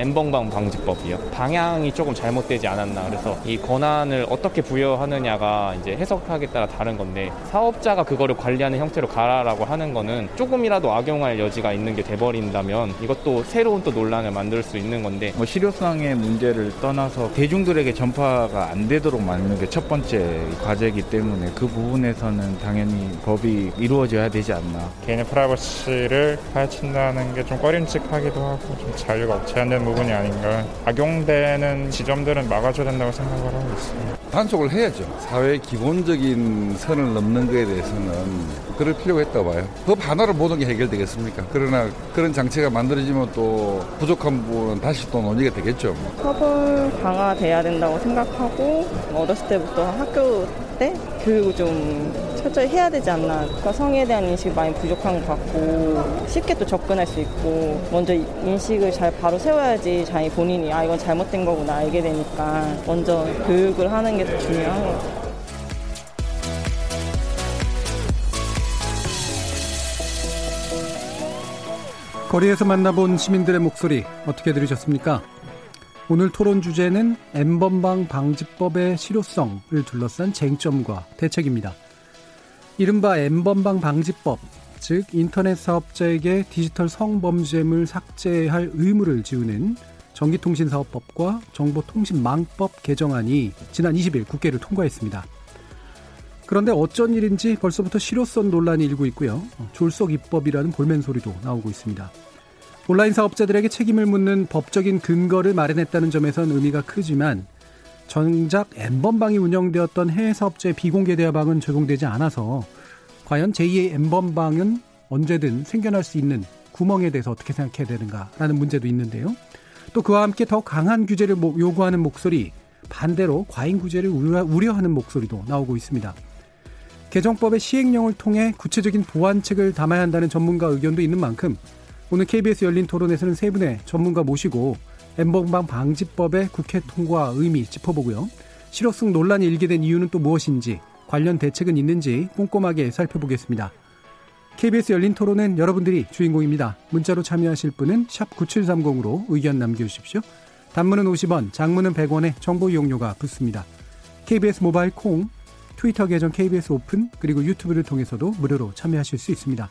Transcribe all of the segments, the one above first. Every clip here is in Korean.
엠벙방 방지법이요. 방향이 조금 잘못되지 않았나. 그래서 이 권한을 어떻게 부여하느냐가 이제 해석하기에 따라 다른 건데 사업자가 그거를 관리하는 형태로 가라라고 하는 거는 조금이라도 악용할 여지가 있는 게 돼버린다면 이것도 새로운 또 논란을 만들 수 있는 건데 뭐 실효성의 문제를 떠나서 대중들에게 전파가 안 되도록 만드는 게 첫 번째 과제이기 때문에 그 부분에서는 당연히 법이 이루어져야 되지 않나. 개인의 프라이버시를 파헤친다는 게 좀 꺼림칙하기도 하고 좀 자유가 제한된 부분이 아닌가. 악용되는 지점들은 막아줘야 된다고 생각을 하고 있습니다. 단속을 해야죠. 사회의 기본적인 선을 넘는 것에 대해서는 그럴 필요가 있다고 봐요. 법 하나로 모든 게 해결되겠습니까? 그러나 그런 장치가 만들어지면 또 부족한 부분은 다시 또 논의가 되겠죠. 처벌 강화돼야 된다고 생각하고 어렸을 때부터 학교 때 교육을 좀 철저히 해야 되지 않나. 그러니까 성에 대한 인식이 많이 부족한 것 같고 쉽게 또 접근할 수 있고 먼저 인식을 잘 바로 세워야지 자기 본인이 아 이건 잘못된 거구나 알게 되니까 먼저 교육을 하는 게 더 중요한 것 같아요. 거리에서 만나본 시민들의 목소리 어떻게 들으셨습니까? 오늘 토론 주제는 엠번방 방지법의 실효성을 둘러싼 쟁점과 대책입니다. 이른바 엠번방 방지법, 즉 인터넷 사업자에게 디지털 성범죄물 삭제할 의무를 지우는 전기통신사업법과 정보통신망법 개정안이 지난 20일 국회를 통과했습니다. 그런데 어쩐 일인지 벌써부터 실효성 논란이 일고 있고요. 졸속 입법이라는 볼멘 소리도 나오고 있습니다. 온라인 사업자들에게 책임을 묻는 법적인 근거를 마련했다는 점에선 의미가 크지만 정작 엠번방이 운영되었던 해외 사업자의 비공개 대화방은 적용되지 않아서 과연 제2의 엠번방은 언제든 생겨날 수 있는 구멍에 대해서 어떻게 생각해야 되는가라는 문제도 있는데요. 또 그와 함께 더 강한 규제를 요구하는 목소리, 반대로 과잉 규제를 우려하는 목소리도 나오고 있습니다. 개정법의 시행령을 통해 구체적인 보완책을 담아야 한다는 전문가 의견도 있는 만큼 오늘 KBS 열린 토론에서는 세 분의 전문가 모시고 엠번방 방지법의 국회 통과 의미 짚어보고요. 실효성 논란이 일게 된 이유는 또 무엇인지 관련 대책은 있는지 꼼꼼하게 살펴보겠습니다. KBS 열린 토론은 여러분들이 주인공입니다. 문자로 참여하실 분은 9730으로 의견 남겨주십시오. 단문은 50원, 장문은 100원에 정보 이용료가 붙습니다. KBS 모바일 콩, 트위터 계정 KBS 오픈, 그리고 유튜브를 통해서도 무료로 참여하실 수 있습니다.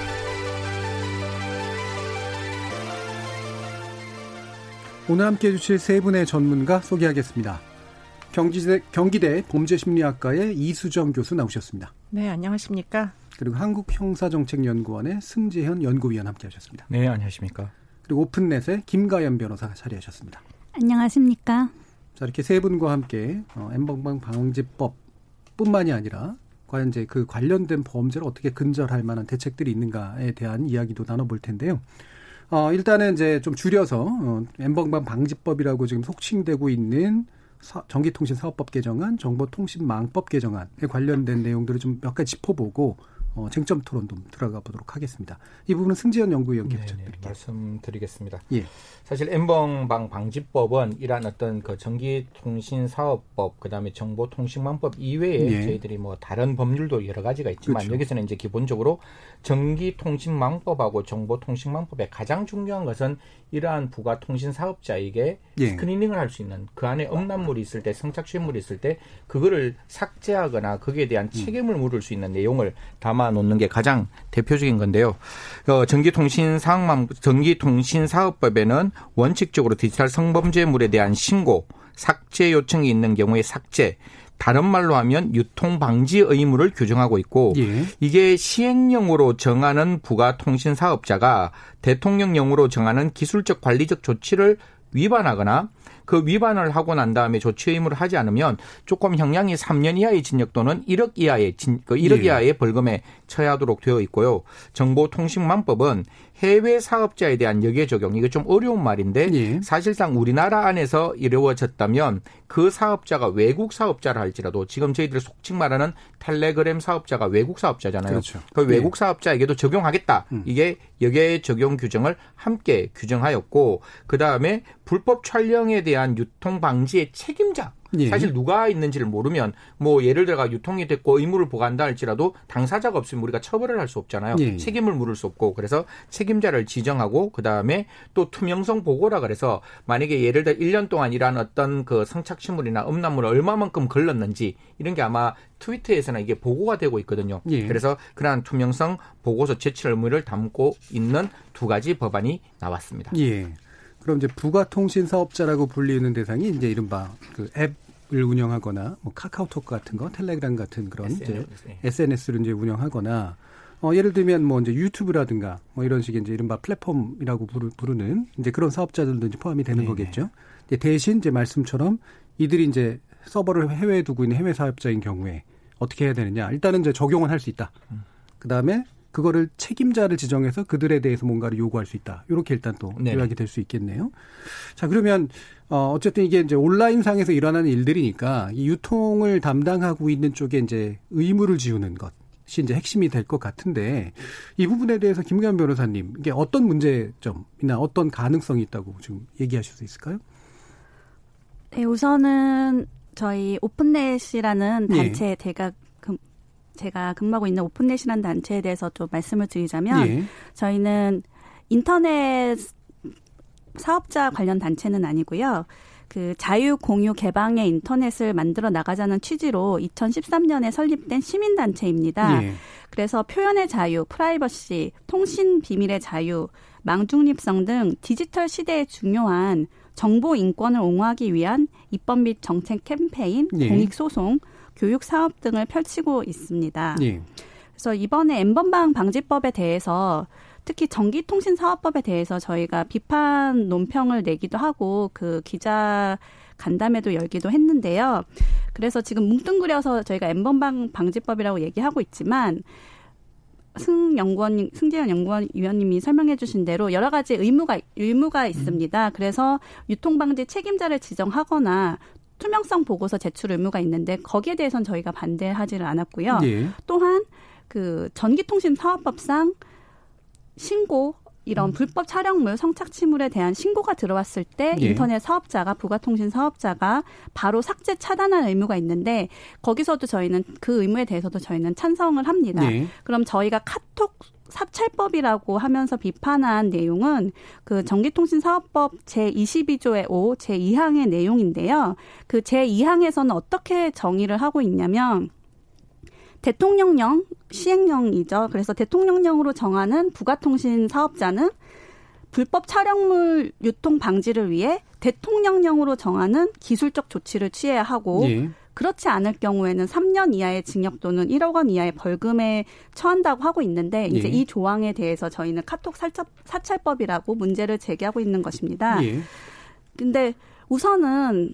오늘 함께 해 주실 세 분의 전문가 소개하겠습니다. 경기대, 경기대 범죄심리학과의 이수정 교수 나오셨습니다. 네, 안녕하십니까. 그리고 한국형사정책연구원의 승재현 연구위원 함께 하셨습니다. 네, 안녕하십니까. 그리고 오픈넷의 김가연 변호사 자리하셨습니다. 안녕하십니까. 자, 이렇게 세 분과 함께 어, 엠번방 방지법 뿐만이 아니라 과연 이제 그 관련된 범죄를 어떻게 근절할 만한 대책들이 있는가에 대한 이야기도 나눠볼 텐데요. 어, 일단은 이제 좀 줄여서 어, 엠번방 방지법이라고 지금 속칭되고 있는 사, 전기통신 사업법 개정안, 정보통신망법 개정안에 관련된 내용들을 좀 몇 가지 짚어보고 어, 쟁점 토론 좀 들어가 보도록 하겠습니다. 이 부분은 승지현 연구위원께 네, 네, 말씀드리겠습니다. 예. 사실 엠번방 방지법은 이러한 어떤 그 전기통신사업법 그다음에 정보통신망법 이외에 예. 저희들이 뭐 다른 법률도 여러 가지가 있지만 그렇죠. 여기서는 이제 기본적으로 전기통신망법하고 정보통신망법의 가장 중요한 것은 이러한 부가통신 사업자에게 예. 스크리닝을 할 수 있는 그 안에 음란물이 있을 때 성착취물이 있을 때 그거를 삭제하거나 거기에 대한 책임을 물을 수 있는 내용을 담아 놓는 게 가장 대표적인 건데요. 어, 전기통신 사업망 전기통신 사업법에는 원칙적으로 디지털 성범죄물에 대한 신고, 삭제 요청이 있는 경우에 삭제, 다른 말로 하면 유통 방지 의무를 규정하고 있고 예. 이게 시행령으로 정하는 부가 통신 사업자가 대통령령으로 정하는 기술적 관리적 조치를 위반하거나 그 위반을 하고 난 다음에 조치 의무를 하지 않으면 조금 형량이 3년 이하의 징역 또는 1억 이하의 진, 그 1억 예. 이하의 벌금에 처하도록 되어 있고요. 정보통신망법은 해외 사업자에 대한 역외 적용 이거 좀 어려운 말인데 예. 사실상 우리나라 안에서 이루어졌다면 그 사업자가 외국 사업자라 할지라도 지금 저희들 속칭 말하는 텔레그램 사업자가 외국 사업자잖아요. 그렇죠. 그 예. 외국 사업자에게도 적용하겠다. 음. 이게 역외 적용 규정을 함께 규정하였고 그 다음에 불법 촬영에 대한 유통 방지의 책임자. 예. 사실 누가 있는지를 모르면 뭐 예를 들어가 유통이 됐고 의무를 보간다 할지라도 당사자가 없으면 우리가 처벌을 할 수 없잖아요. 예. 책임을 물을 수 없고 그래서 책임자를 지정하고 그다음에 또 투명성 보고라 그래서 만약에 예를 들어 1년 동안 일한 어떤 그 성착취물이나 음란물을 얼마만큼 걸렀는지 이런 게 아마 트위터에서는 이게 보고가 되고 있거든요. 예. 그래서 그러한 투명성 보고서 제출 의무를 담고 있는 두 가지 법안이 나왔습니다. 예. 그럼 이제 부가 통신 사업자라고 불리는 대상이 이제 이른바 그 앱을 운영하거나 뭐 카카오톡 같은 거, 텔레그램 같은 그런 이제 SNS, 네. SNS를 이제 운영하거나 어, 예를 들면 뭐 이제 유튜브라든가 뭐 이런 식의 이제 이른바 플랫폼이라고 부르, 부르 는 이제 그런 사업자들도 이제 포함이 되는 네네. 거겠죠. 이제 대신 이제 말씀처럼 이들이 이제 서버를 해외에 두고 있는 해외 사업자인 경우에 어떻게 해야 되느냐. 일단은 이제 적용은 할 수 있다. 그 다음에 그거를 책임자를 지정해서 그들에 대해서 뭔가를 요구할 수 있다. 이렇게 일단 또 네네. 요약이 될 수 있겠네요. 자, 그러면 어 어쨌든 이게 이제 온라인 상에서 일어나는 일들이니까 이 유통을 담당하고 있는 쪽에 이제 의무를 지우는 것 이 이제 핵심이 될 것 같은데 이 부분에 대해서 김기현 변호사님 이게 어떤 문제점이나 어떤 가능성이 있다고 지금 얘기하실 수 있을까요? 네, 우선은 저희 오픈넷이라는 예. 단체 제가 금, 제가 근무하고 있는 오픈넷이라는 단체에 대해서 좀 말씀을 드리자면 예. 저희는 인터넷 사업자 관련 단체는 아니고요. 그 자유 공유 개방의 인터넷을 만들어 나가자는 취지로 2013년에 설립된 시민 단체입니다. 예. 그래서 표현의 자유, 프라이버시, 통신 비밀의 자유, 망중립성 등 디지털 시대에 중요한 정보 인권을 옹호하기 위한 입법 및 정책 캠페인, 예. 공익 소송, 교육 사업 등을 펼치고 있습니다. 예. 그래서 이번에 엠번방 방지법에 대해서 특히 전기통신사업법에 대해서 저희가 비판 논평을 내기도 하고 그 기자 간담회도 열기도 했는데요. 그래서 지금 뭉뚱그려서 저희가 엠번방 방지법이라고 얘기하고 있지만 승 연구원, 승재현 연구원 위원님이 설명해 주신 대로 여러 가지 의무가, 의무가 있습니다. 그래서 유통 방지 책임자를 지정하거나 투명성 보고서 제출 의무가 있는데 거기에 대해서는 저희가 반대하지를 않았고요. 예. 또한 그 전기통신 사업법상 신고 이런 음. 불법 촬영물, 성착취물에 대한 신고가 들어왔을 때 예. 인터넷 사업자가 부가통신 사업자가 바로 삭제 차단할 의무가 있는데 거기서도 저희는 그 의무에 대해서도 저희는 찬성을 합니다. 예. 그럼 저희가 카톡 사찰법이라고 하면서 비판한 내용은 그 전기통신사업법 제22조의 5, 제2항의 내용인데요. 그 제2항에서는 어떻게 정의를 하고 있냐면 대통령령 시행령이죠. 그래서 대통령령으로 정하는 부가통신 사업자는 불법 촬영물 유통 방지를 위해 대통령령으로 정하는 기술적 조치를 취해야 하고 예. 그렇지 않을 경우에는 3년 이하의 징역 또는 1억 원 이하의 벌금에 처한다고 하고 있는데 이제 예. 이 조항에 대해서 저희는 카톡 살짝 사찰법이라고 문제를 제기하고 있는 것입니다. 예. 근데 우선은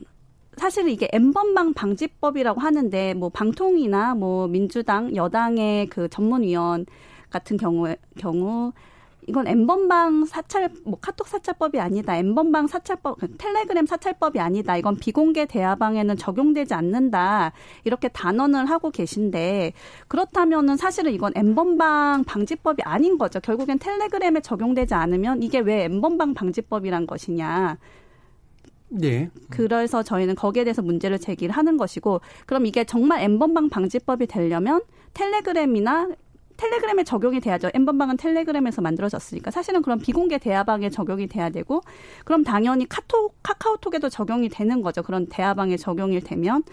사실 이게 엠번방 방지법이라고 하는데 뭐 방통이나 뭐 민주당 여당의 그 전문위원 같은 경우에 경우 이건 엠번방 사찰 뭐 카톡 사찰법이 아니다. 엠번방 사찰법 텔레그램 사찰법이 아니다. 이건 비공개 대화방에는 적용되지 않는다. 이렇게 단언을 하고 계신데 그렇다면은 사실은 이건 엠번방 방지법이 아닌 거죠. 결국엔 텔레그램에 적용되지 않으면 이게 왜 엠번방 방지법이란 것이냐. 예. 그래서 저희는 거기에 대해서 문제를 제기를 하는 것이고 그럼 이게 정말 엠번방 방지법이 되려면 텔레그램이나 텔레그램에 적용이 돼야죠. 엠번방은 텔레그램에서 만들어졌으니까 사실은 그럼 비공개 대화방에 적용이 돼야 되고 그럼 당연히 카톡 카카오톡에도 적용이 되는 거죠. 그런 대화방에 적용이 되면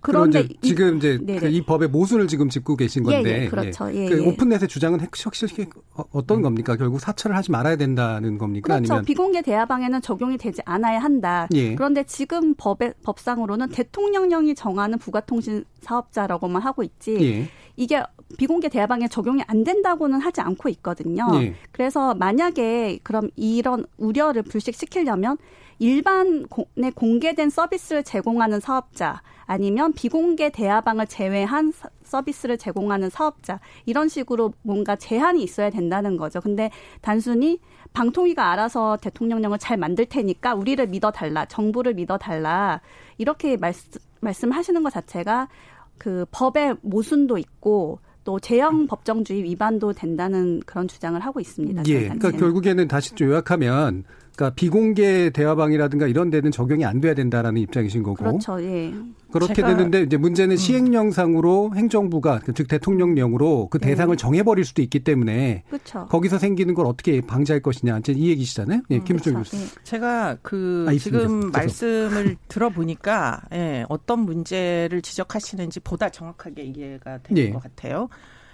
그런데 그런데 이- 지금 이제 네네. 그이 법의 모순을 지금 짚고 계신 예, 건데 예, 그렇죠. 예, 그 예. 오픈넷의 주장은 핵- 확실히 어- 어떤 겁니까? 결국 사찰을 하지 말아야 된다는 겁니까? 그렇죠. 아니면 비공개 대화방에는 적용이 되지 않아야 한다. 예. 그런데 지금 법의 법상으로는 대통령령이 정하는 부가통신 사업자라고만 하고 있지. 예. 이게 비공개 대화방에 적용이 안 된다고는 하지 않고 있거든요. 예. 그래서 만약에 그럼 이런 우려를 불식시키려면 일반에 공개된 서비스를 제공하는 사업자 아니면 비공개 대화방을 제외한 서비스를 제공하는 사업자 이런 식으로 뭔가 제한이 있어야 된다는 거죠. 근데 단순히 방통위가 알아서 대통령령을 잘 만들 테니까 우리를 믿어 달라, 정부를 믿어 달라 이렇게 말씀, 말씀하시는 것 자체가 그 법의 모순도 있고 또 제형 법정주의 위반도 된다는 그런 주장을 하고 있습니다. 예. 그러니까 결국에는 다시 좀 요약하면 그러니까 비공개 대화방이라든가 이런 데는 적용이 안 돼야 된다라는 입장이신 거고. 그렇죠. 예. 그렇게 되는데 이제 문제는 음. 시행령상으로 행정부가 즉 대통령령으로 그 대상을 예. 정해버릴 수도 있기 때문에 그렇죠. 거기서 생기는 걸 어떻게 방지할 것이냐 이제 이 얘기시잖아요. 예, 음, 김수정 그렇죠. 교수. 예. 제가 그 아, 지금 말씀을 들어보니까 예, 어떤 문제를 지적하시는지 보다 정확하게 이해가 되는 예. 것 같아요.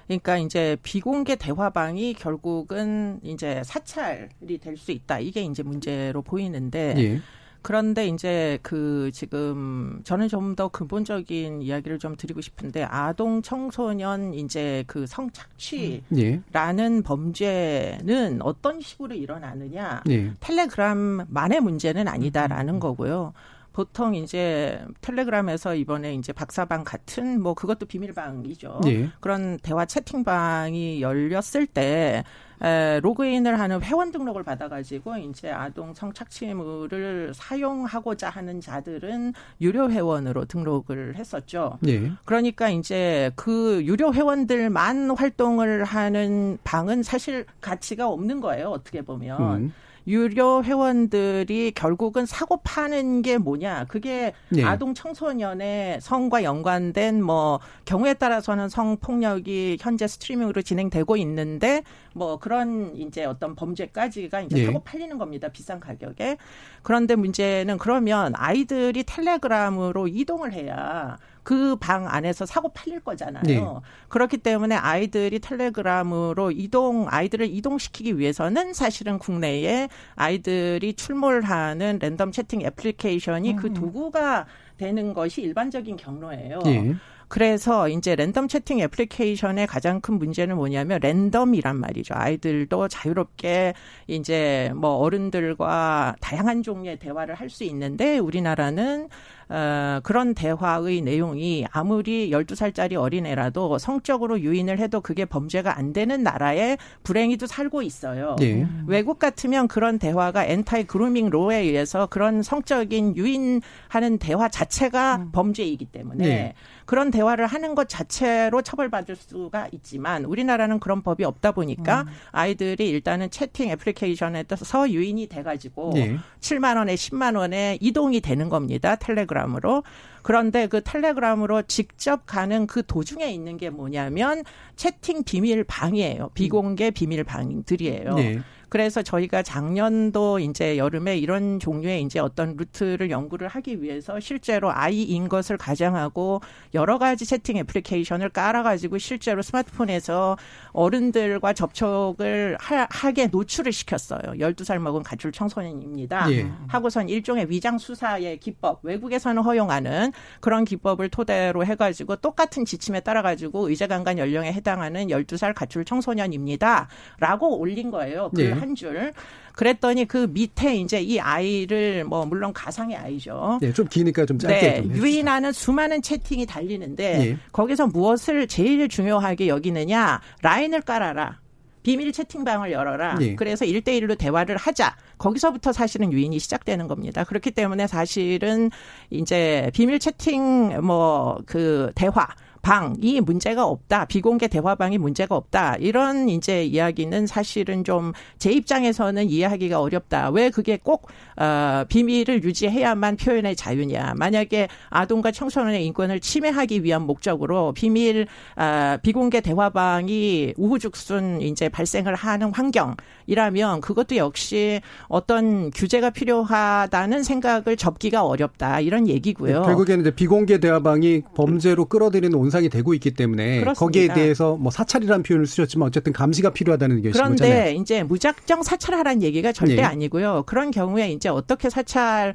그러니까 이제 비공개 대화방이 결국은 이제 사찰이 될 수 있다. 이게 이제 문제로 보이는데 예. 그런데 이제 그 지금 저는 좀 더 근본적인 이야기를 좀 드리고 싶은데 아동 청소년 이제 그 성착취라는 예. 범죄는 어떤 식으로 일어나느냐 예. 텔레그램만의 문제는 아니다라는 음. 거고요. 보통 이제 텔레그램에서 이번에 이제 박사방 같은 뭐 그것도 비밀방이죠. 예. 그런 대화 채팅방이 열렸을 때 에, 로그인을 하는 회원 등록을 받아가지고 이제 아동 성착취물을 사용하고자 하는 자들은 유료 회원으로 등록을 했었죠. 예. 그러니까 이제 그 유료 회원들만 활동을 하는 방은 사실 가치가 없는 거예요. 어떻게 보면. 음. 유료 회원들이 결국은 사고 파는 게 뭐냐? 그게 네. 아동 청소년의 성과 연관된 뭐 경우에 따라서는 성 폭력이 현재 스트리밍으로 진행되고 있는데 뭐 그런 이제 어떤 범죄까지가 이제 네. 사고 팔리는 겁니다. 비싼 가격에. 그런데 문제는 그러면 아이들이 텔레그램으로 이동을 해야 그 방 안에서 사고 팔릴 거잖아요. 네. 그렇기 때문에 아이들이 텔레그램으로 이동 아이들을 이동시키기 위해서는 사실은 국내에 아이들이 출몰하는 랜덤 채팅 애플리케이션이 그 음. 그 도구가 되는 것이 일반적인 경로예요. 네. 그래서 이제 랜덤 채팅 애플리케이션의 가장 큰 문제는 뭐냐면 랜덤이란 말이죠. 아이들도 자유롭게 이제 뭐 어른들과 다양한 종류의 대화를 할 수 있는데 우리나라는 어, 그런 대화의 내용이 아무리 12살짜리 어린애라도 성적으로 유인을 해도 그게 범죄가 안 되는 나라에 불행히도 살고 있어요. 네. 외국 같으면 그런 대화가 엔타이 그루밍 로에 의해서 그런 성적인 유인하는 대화 자체가 음. 범죄이기 때문에 네. 그런 대화를 하는 것 자체로 처벌받을 수가 있지만 우리나라는 그런 법이 없다 보니까 음. 아이들이 일단은 채팅 애플리케이션에 떠서 유인이 돼가지고 네. 7만 원에 10만 원에 이동이 되는 겁니다. 텔레그램 으로. 그런데 그 텔레그램으로 직접 가는 그 도중에 있는 게 뭐냐면 채팅 비밀 방이에요. 비공개 비밀 방들이에요. 네. 그래서 저희가 작년도 이제 여름에 이런 종류의 이제 어떤 루트를 연구를 하기 위해서 실제로 아이인 것을 가정하고 여러 가지 채팅 애플리케이션을 깔아가지고 실제로 스마트폰에서 어른들과 접촉을 하, 게 노출을 시켰어요. 12살 먹은 가출 청소년입니다. 예. 하고선 일종의 위장 수사의 기법, 외국에서는 허용하는 그런 기법을 토대로 해가지고 똑같은 지침에 따라가지고 의제강간 연령에 해당하는 12살 가출 청소년입니다. 라고 올린 거예요. 그 예. 한 줄. 그랬더니 그 밑에 이제 이 아이를 뭐 물론 가상의 아이죠. 네, 좀 기니까 좀 짧게 네, 좀 유인하는 수많은 채팅이 달리는데 네. 거기서 무엇을 제일 중요하게 여기느냐 라인을 깔아라. 비밀 채팅방을 열어라. 네. 그래서 일대일로 대화를 하자. 거기서부터 사실은 유인이 시작되는 겁니다. 그렇기 때문에 사실은 이제 비밀 채팅 뭐 그 대화 방이 문제가 없다. 비공개 대화방이 문제가 없다. 이런 이제 이야기는 사실은 좀 제 입장에서는 이해하기가 어렵다. 왜 그게 꼭 어, 비밀을 유지해야만 표현의 자유냐. 만약에 아동과 청소년의 인권을 침해하기 위한 목적으로 비밀 어, 비공개 대화방이 우후죽순 이제 발생을 하는 환경이라면 그것도 역시 어떤 규제가 필요하다는 생각을 접기가 어렵다. 이런 얘기고요. 네, 결국에는 이제 비공개 대화방이 범죄로 끌어들이는 온 연상이 되고 있기 때문에 그렇습니다. 거기에 대해서 뭐 사찰이라는 표현을 쓰셨지만 어쨌든 감시가 필요하다는 의견이신 그런데 거잖아요. 그런데 이제 무작정 사찰하라는 얘기가 절대 네. 아니고요. 그런 경우에 이제 어떻게 사찰을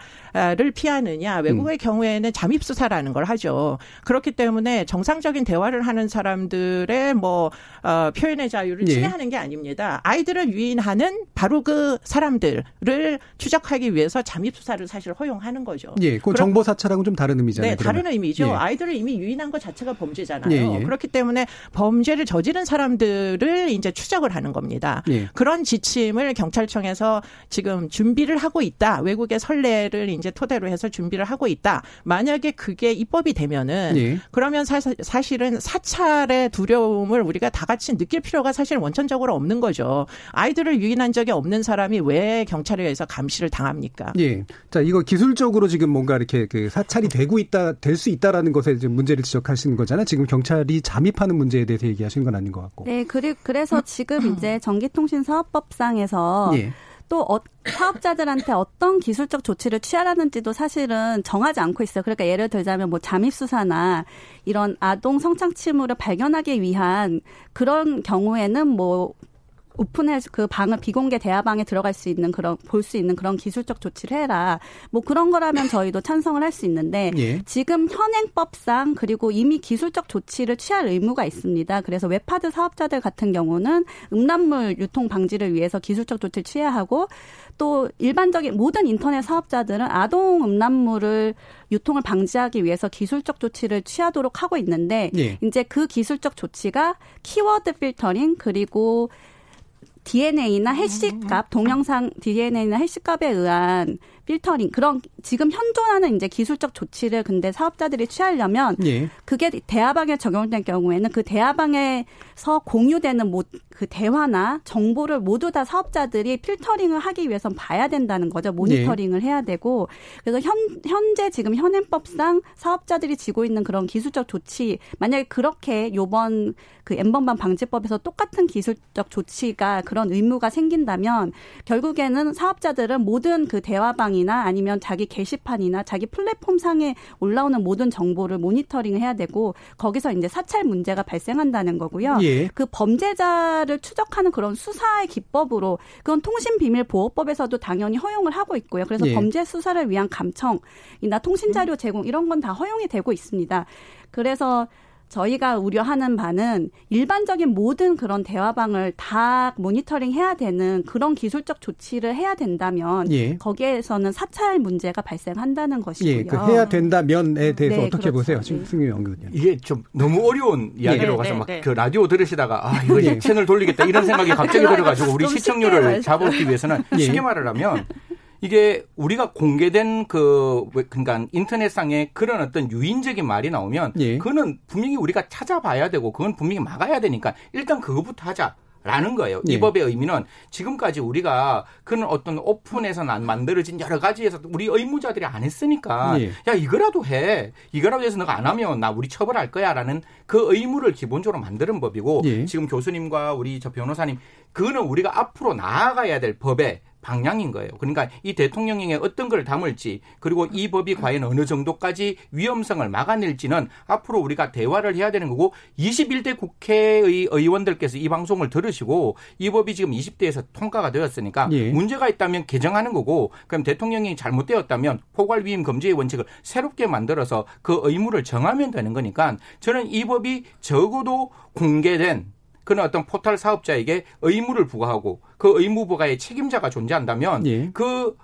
피하느냐 외국의 음. 경우에는 잠입 수사라는 걸 하죠. 그렇기 때문에 정상적인 대화를 하는 사람들의 뭐 어, 표현의 자유를 네. 침해하는 게 아닙니다. 아이들을 유인하는 바로 그 사람들을 추적하기 위해서 잠입 수사를 사실 허용하는 거죠. 예, 그 정보 사찰하고는 좀 다른 의미잖아요. 네, 그러면. 다른 의미죠. 예. 아이들을 이미 유인한 것 자체가 범 죄잖아요. 예, 예. 그렇기 때문에 범죄를 저지른 사람들을 이제 추적을 하는 겁니다. 예. 그런 지침을 경찰청에서 지금 준비를 하고 있다. 외국의 선례를 이제 토대로 해서 준비를 하고 있다. 만약에 그게 입법이 되면은 예. 그러면 사, 사실은 사찰의 두려움을 우리가 다 같이 느낄 필요가 사실 원천적으로 없는 거죠. 아이들을 유인한 적이 없는 사람이 왜 경찰에 의해서 감시를 당합니까? 예. 자, 이거 기술적으로 지금 뭔가 이렇게 그 사찰이 되고 있다, 될 수 있다라는 것에 지금 문제를 지적하시는 거잖아요. 지금 경찰이 잠입하는 문제에 대해서 얘기하시는 건 아닌 것 같고. 네, 그리, 그래서 지금 이제 전기통신사업법상에서 예. 또 어, 사업자들한테 어떤 기술적 조치를 취하라는지도 사실은 정하지 않고 있어요. 그러니까 예를 들자면 뭐 잠입 수사나 이런 아동 성착취물을 발견하기 위한 그런 경우에는 뭐 오픈해 그 방을 비공개 대화방에 들어갈 수 있는 그런 볼 수 있는 그런 기술적 조치를 해라. 뭐 그런 거라면 저희도 찬성을 할 수 있는데 예. 지금 현행법상 그리고 이미 기술적 조치를 취할 의무가 있습니다. 그래서 웹하드 사업자들 같은 경우는 음란물 유통 방지를 위해서 기술적 조치를 취해야 하고 또 일반적인 모든 인터넷 사업자들은 아동 음란물을 유통을 방지하기 위해서 기술적 조치를 취하도록 하고 있는데 예. 이제 그 기술적 조치가 키워드 필터링 그리고 DNA나 해시값, 동영상 DNA나 해시값에 의한 필터링 그런 지금 현존하는 이제 기술적 조치를 근데 사업자들이 취하려면 예. 그게 대화방에 적용된 경우에는 그 대화방에서 공유되는 뭐 그 대화나 정보를 모두 다 사업자들이 필터링을 하기 위해선 봐야 된다는 거죠. 모니터링을 예. 해야 되고 그래서 현 현재 지금 현행법상 사업자들이 지고 있는 그런 기술적 조치 만약에 그렇게 요번 그 엠번방 방지법에서 똑같은 기술적 조치가 그런 의무가 생긴다면 결국에는 사업자들은 모든 그 대화방이 나 아니면 자기 게시판이나 자기 플랫폼 상에 올라오는 모든 정보를 모니터링 해야 되고 거기서 이제 사찰 문제가 발생한다는 거고요. 예. 그 범죄자를 추적하는 그런 수사의 기법으로 그건 통신비밀보호법에서도 당연히 허용을 하고 있고요. 그래서 예. 범죄 수사를 위한 감청이나 통신자료 제공 이런 건 다 허용이 되고 있습니다. 그래서 저희가 우려하는 바는 일반적인 모든 그런 대화방을 다 모니터링 해야 되는 그런 기술적 조치를 해야 된다면 예. 거기에서는 사찰 문제가 발생한다는 것이고요. 예, 그 해야 된다면에 대해서 네, 어떻게 그렇죠. 보세요, 네. 승유 연구위원? 이게 좀 너무 어려운 이야기로 네, 가서 네, 막그 네. 라디오 들으시다가 아 이거 예. 채널 돌리겠다 이런 생각이 갑자기 들어가지고 우리 시청률을 잡기 위해서는 예. 쉽게 말을 하면 이게 우리가 공개된 그 그러니까 인터넷상에 그런 어떤 유인적인 말이 나오면 예. 그거는 분명히 우리가 찾아봐야 되고 그건 분명히 막아야 되니까 일단 그거부터 하자. 라는 거예요. 예. 이 법의 의미는 지금까지 우리가 그런 어떤 오픈에서 난 만들어진 여러 가지에서 우리 의무자들이 안 했으니까 예. 야 이거라도 해 이거라도 해서 너가 안 하면 나 우리 처벌할 거야라는 그 의무를 기본적으로 만드는 법이고 예. 지금 교수님과 우리 저 변호사님 그거는 우리가 앞으로 나아가야 될 법에 방향인 거예요. 그러니까 이 대통령령에 어떤 걸 담을지 그리고 이 법이 과연 어느 정도까지 위험성을 막아낼지는 앞으로 우리가 대화를 해야 되는 거고 21대 국회의 의원들께서 이 방송을 들으시고 이 법이 지금 20대에서 통과가 되었으니까 예. 문제가 있다면 개정하는 거고 그럼 대통령이 잘못되었다면 포괄 위임 금지의 원칙을 새롭게 만들어서 그 의무를 정하면 되는 거니까 저는 이 법이 적어도 공개된 그런 어떤 포털 사업자에게 의무를 부과하고 그 의무 부과의 책임자가 존재한다면 예. 그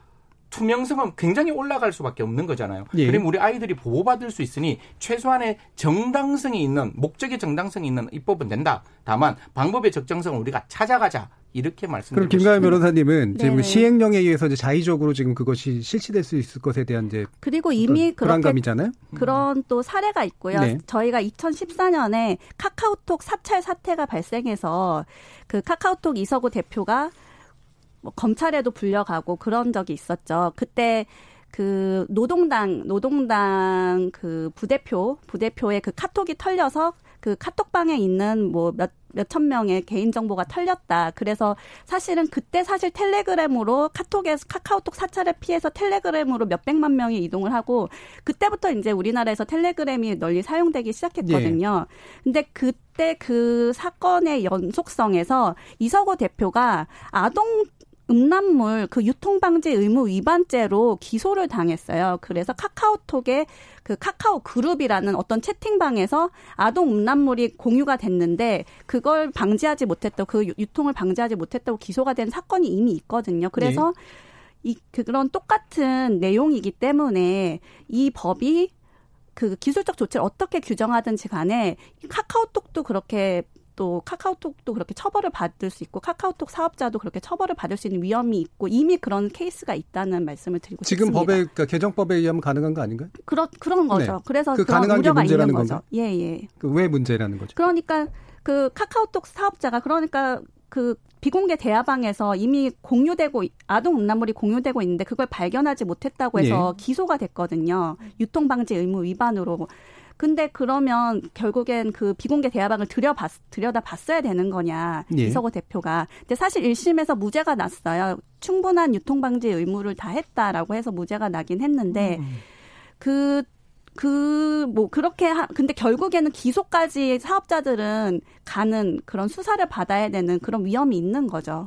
투명성은 굉장히 올라갈 수밖에 없는 거잖아요. 예. 그럼 우리 아이들이 보호받을 수 있으니 최소한의 정당성이 있는 목적의 정당성이 있는 입법은 된다. 다만 방법의 적정성을 우리가 찾아가자. 이렇게 말씀드리고 그럼 김가연 변호사님은 지금 시행령에 의해서 이제 자의적으로 지금 그것이 실시될 수 있을 것에 대한 이제 그리고 이미 그런 불안감이잖아요. 그런 또 사례가 있고요. 네. 저희가 2014년에 카카오톡 사찰 사태가 발생해서 그 카카오톡 이서구 대표가 뭐 검찰에도 불려가고 그런 적이 있었죠. 그때 그 노동당 노동당 그 부대표 부대표의 그 카톡이 털려서 그 카톡방에 있는 뭐 몇 몇천 명의 개인 정보가 털렸다. 그래서 사실은 그때 사실 텔레그램으로 카톡에서 카카오톡 사찰을 피해서 텔레그램으로 몇백만 명이 이동을 하고 그때부터 이제 우리나라에서 텔레그램이 널리 사용되기 시작했거든요. 예. 근데 그때 그 사건의 연속성에서 이서구 대표가 아동 음란물 그 유통 방지 의무 위반죄로 기소를 당했어요. 그래서 카카오톡에 그 카카오 그룹이라는 어떤 채팅방에서 아동 음란물이 공유가 됐는데 그걸 방지하지 못했다고 그 유통을 방지하지 못했다고 기소가 된 사건이 이미 있거든요. 그래서 네. 이 그런 똑같은 내용이기 때문에 이 법이 그 기술적 조치를 어떻게 규정하든지 간에 카카오톡도 그렇게 또 카카오톡도 그렇게 처벌을 받을 수 있고 카카오톡 사업자도 그렇게 처벌을 받을 수 있는 위험이 있고 이미 그런 케이스가 있다는 말씀을 드리고 지금 싶습니다. 법에 그러니까 개정법에 의하면 가능한 거 아닌가요? 그런 그런 거죠. 네. 그래서 그 가능한 게 문제라는 거죠. 예, 예. 그 왜 문제라는 거죠? 그러니까 그 카카오톡 사업자가 그러니까 그 비공개 대화방에서 이미 공유되고 아동 음란물이 공유되고 있는데 그걸 발견하지 못했다고 해서 예. 기소가 됐거든요. 유통 방지 의무 위반으로. 근데 그러면 결국엔 그 비공개 대화방을 들여봤, 들여다 봤어야 되는 거냐. 예. 이석호 대표가. 근데 사실 1심에서 무죄가 났어요. 충분한 유통방지 의무를 다 했다라고 해서 무죄가 나긴 했는데, 음. 그, 그, 뭐, 그렇게, 하, 근데 결국에는 기소까지 사업자들은 가는 그런 수사를 받아야 되는 그런 위험이 있는 거죠.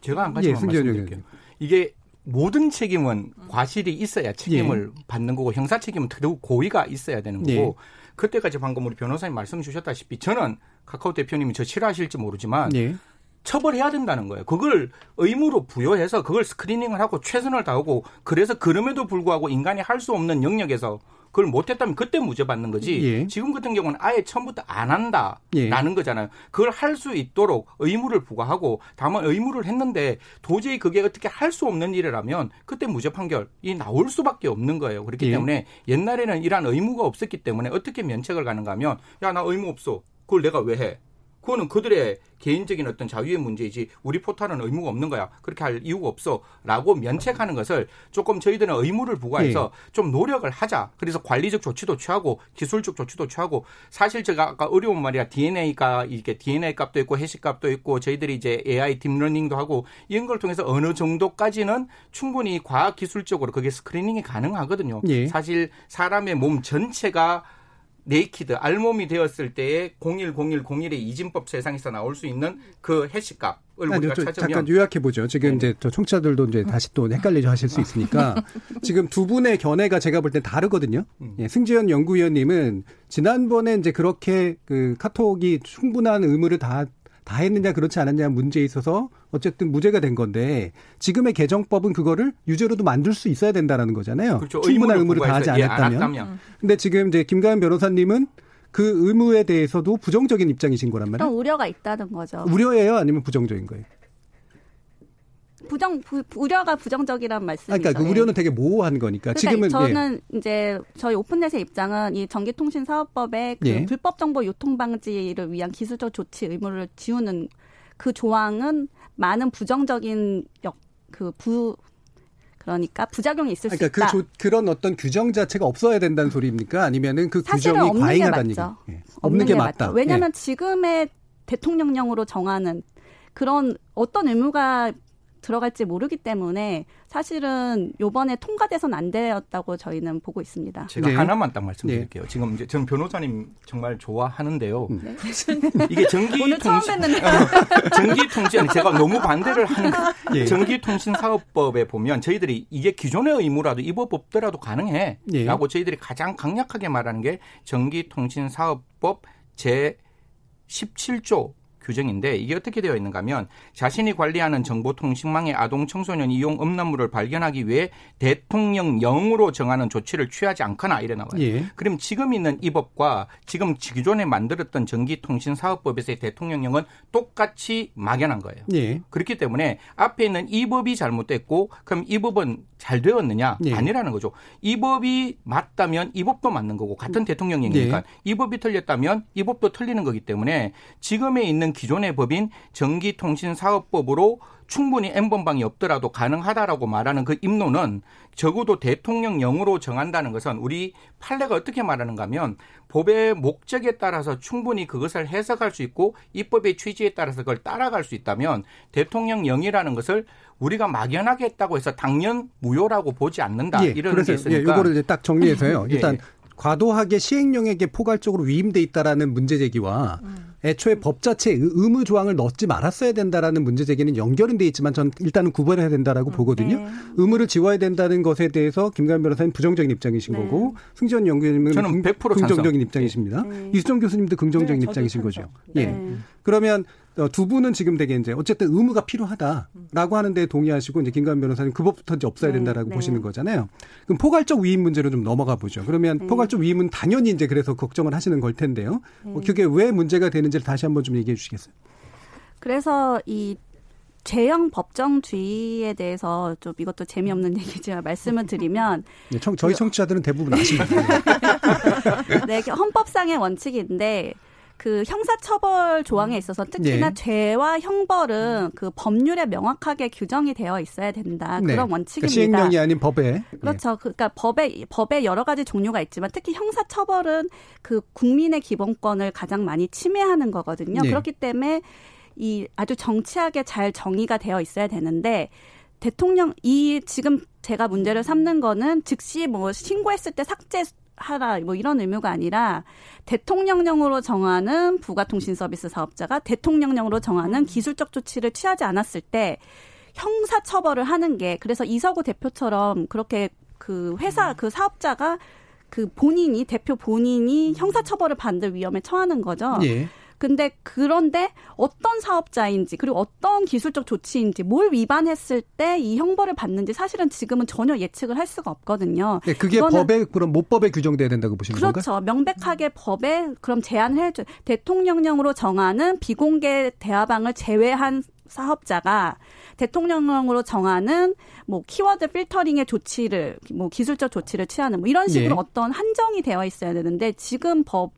제가 한 가지만 예, 말씀드릴게요. 이게 모든 책임은 과실이 있어야 책임을 예. 받는 거고 형사 책임은 더욱 고의가 있어야 되는 거고 예. 그때까지 방금 우리 변호사님 말씀 주셨다시피 저는 카카오 대표님이 저 싫어하실지 모르지만 예. 처벌해야 된다는 거예요. 그걸 의무로 부여해서 그걸 스크리닝을 하고 최선을 다하고 그래서 그럼에도 불구하고 인간이 할 수 없는 영역에서 그걸 못했다면 그때 무죄 받는 거지. 예. 지금 같은 경우는 아예 처음부터 안 한다라는 예. 거잖아요. 그걸 할 수 있도록 의무를 부과하고 다만 의무를 했는데 도저히 그게 어떻게 할 수 없는 일이라면 그때 무죄 판결이 나올 수밖에 없는 거예요. 그렇기 예. 때문에 옛날에는 이러한 의무가 없었기 때문에 어떻게 면책을 가는가 하면 야 나 의무 없어. 그걸 내가 왜 해? 그거는 그들의 개인적인 어떤 자유의 문제이지 우리 포탈은 의무가 없는 거야. 그렇게 할 이유가 없어라고 면책하는 것을 조금 저희들은 의무를 부과해서 네. 좀 노력을 하자. 그래서 관리적 조치도 취하고 기술적 조치도 취하고 사실 제가 아까 어려운 말이야 DNA가 이렇게 DNA 값도 있고 hash 값도 있고 저희들이 이제 AI 딥러닝도 하고 이런 걸 통해서 어느 정도까지는 충분히 과학 기술적으로 그게 screening이 가능하거든요. 네. 사실 사람의 몸 전체가 naked 알몸이 되었을 때에 010101의 이진법 세상에서 나올 수 있는 그 hash값 을 우리가 찾으면 잠깐 요약해 보죠. 지금 네. 이제 저 청취자들도 이제 다시 또 헷갈리죠 하실 수 있으니까 지금 두 분의 견해가 제가 볼 땐 다르거든요. 음. 예, 승재현 연구위원님은 지난번에 이제 그렇게 그 카톡이 충분한 의무를 다 다 했느냐 그렇지 않았냐 문제에 있어서 어쨌든 무죄가 된 건데 지금의 개정법은 그거를 유죄로도 만들 수 있어야 된다라는 거잖아요. 그렇죠. 충분한 의무를 다하지 예, 않았다면. 예, 근데 지금 이제 김가연 변호사님은 그 의무에 대해서도 부정적인 입장이신 거란 말이에요. 우려가 있다는 거죠. 우려예요, 아니면 부정적인 거예요? 부정 부, 우려가 부정적이란 말씀이죠. 그러니까 그 우려는 되게 모호한 거니까 그러니까 지금은 저는 예. 이제 저희 오픈넷의 입장은 이 전기통신사업법의 그 예. 불법 정보 유통 방지를 위한 기술적 조치 의무를 지우는 그 조항은 많은 부정적인 역, 그 부, 그러니까 부작용이 있을 그러니까 수 있다. 그 조, 그런 어떤 규정 자체가 없어야 된다는 소리입니까? 아니면은 그 규정이 과잉하다는 얘기? 예. 없는, 게, 게 맞다. 왜냐하면 예. 지금의 대통령령으로 정하는 그런 어떤 의무가 들어갈지 모르기 때문에 사실은 요번에 통과돼선 안 되었다고 저희는 보고 있습니다. 제가 네. 하나만 딱 말씀드릴게요. 네. 지금 이제 전 변호사님 정말 좋아하는데요. 네. 이게 전기 오늘 통신 처음 뵀는데 어, 전기 통신 제가 너무 반대를 하는 예. 전기 통신 사업법에 보면 저희들이 이게 기존의 의무라도 이 법 없더라도 가능해라고 예. 저희들이 가장 강력하게 말하는 게 전기 통신 사업법 제 17조 규정인데 이게 어떻게 되어 있는가 하면 자신이 관리하는 정보통신망의 아동 청소년 이용 음란물을 발견하기 위해 대통령령으로 정하는 조치를 취하지 않거나 이래 나와요. 예. 그럼 지금 있는 이 법과 지금 기존에 만들었던 전기통신사업법에서의 대통령령은 똑같이 막연한 거예요. 예. 그렇기 때문에 앞에 있는 이 법이 잘못됐고 그럼 이 법은 잘 되었느냐? 예. 아니라는 거죠. 이 법이 맞다면 이 법도 맞는 거고 같은 대통령령이니까 예. 이 법이 틀렸다면 이 법도 틀리는 거기 때문에 지금에 있는 있는 기존의 법인 전기통신사업법으로 충분히 N번방이 없더라도 가능하다라고 말하는 그 입론은 적어도 대통령령으로 정한다는 것은 우리 판례가 어떻게 말하는가 하면 법의 목적에 따라서 충분히 그것을 해석할 수 있고 입법의 취지에 따라서 그걸 따라갈 수 있다면 대통령령이라는 것을 우리가 막연하게 했다고 해서 당연 무효라고 보지 않는다. 예, 이런 게 있으니까. 예, 이거를 이제 딱 정리해서요. 예. 일단 과도하게 시행령에게 포괄적으로 위임돼 있다라는 문제 제기와 음. 애초에 법 자체에 의무 조항을 넣지 말았어야 된다라는 문제 제기는 연결은 돼 있지만 전 일단은 구분해야 된다라고 보거든요. 네. 의무를 지워야 된다는 것에 대해서 김가연 변호사님 부정적인 입장이신 네. 거고 승지원 연구위원님은 저는 100% 긍정적인 찬성. 입장이십니다. 네. 이수정 교수님도 긍정적인 네, 입장이신 찬성. 거죠. 예. 네. 그러면 어, 두 분은 지금 되게 이제 어쨌든 의무가 필요하다라고 하는데 동의하시고 이제 김가연 변호사님 그 법부터 이제 없어야 네, 된다라고 네. 보시는 거잖아요. 그럼 포괄적 위임 문제로 좀 넘어가 보죠. 그러면 네. 포괄적 위임은 당연히 이제 그래서 걱정을 하시는 걸 텐데요. 어, 그게 왜 문제가 되는지를 다시 한번 좀 얘기해 주시겠어요? 그래서 이 죄형 법정주의에 대해서 좀 이것도 재미없는 얘기지만 말씀을 드리면 네, 청, 저희 청취자들은 대부분 아십니다. 네, 이게 헌법상의 원칙인데 그 형사처벌 조항에 있어서 특히나 네. 죄와 형벌은 그 법률에 명확하게 규정이 되어 있어야 된다. 네. 그런 그러니까 원칙입니다. 시행령이 아닌 법에. 그렇죠. 그- 그러니까 법에 법에 여러 가지 종류가 있지만 특히 형사 처벌은 그 국민의 기본권을 가장 많이 침해하는 거거든요. 네. 그렇기 때문에 이 아주 정치하게 잘 정의가 되어 있어야 되는데 대통령 이 지금 제가 문제를 삼는 거는 즉시 뭐 신고했을 때 삭제 하라 뭐 이런 의무가 아니라 대통령령으로 정하는 부가통신 서비스 사업자가 대통령령으로 정하는 기술적 조치를 취하지 않았을 때 형사 처벌을 하는 게 그래서 이서구 대표처럼 그렇게 그 회사 그 사업자가 그 본인이 대표 본인이 형사 처벌을 받을 위험에 처하는 거죠. 예. 근데 그런데 어떤 사업자인지 그리고 어떤 기술적 조치인지 뭘 위반했을 때 이 형벌을 받는지 사실은 지금은 전혀 예측을 할 수가 없거든요. 네, 그게 법에 그럼 모법에 규정돼야 된다고 보시는 건가요? 그렇죠. 명백하게 법에 그럼 제한을 해줘. 대통령령으로 정하는 비공개 대화방을 제외한 사업자가 대통령령으로 정하는 뭐 키워드 필터링의 조치를 뭐 기술적 조치를 취하는 뭐 이런 식으로 예. 어떤 한정이 되어 있어야 되는데 지금 법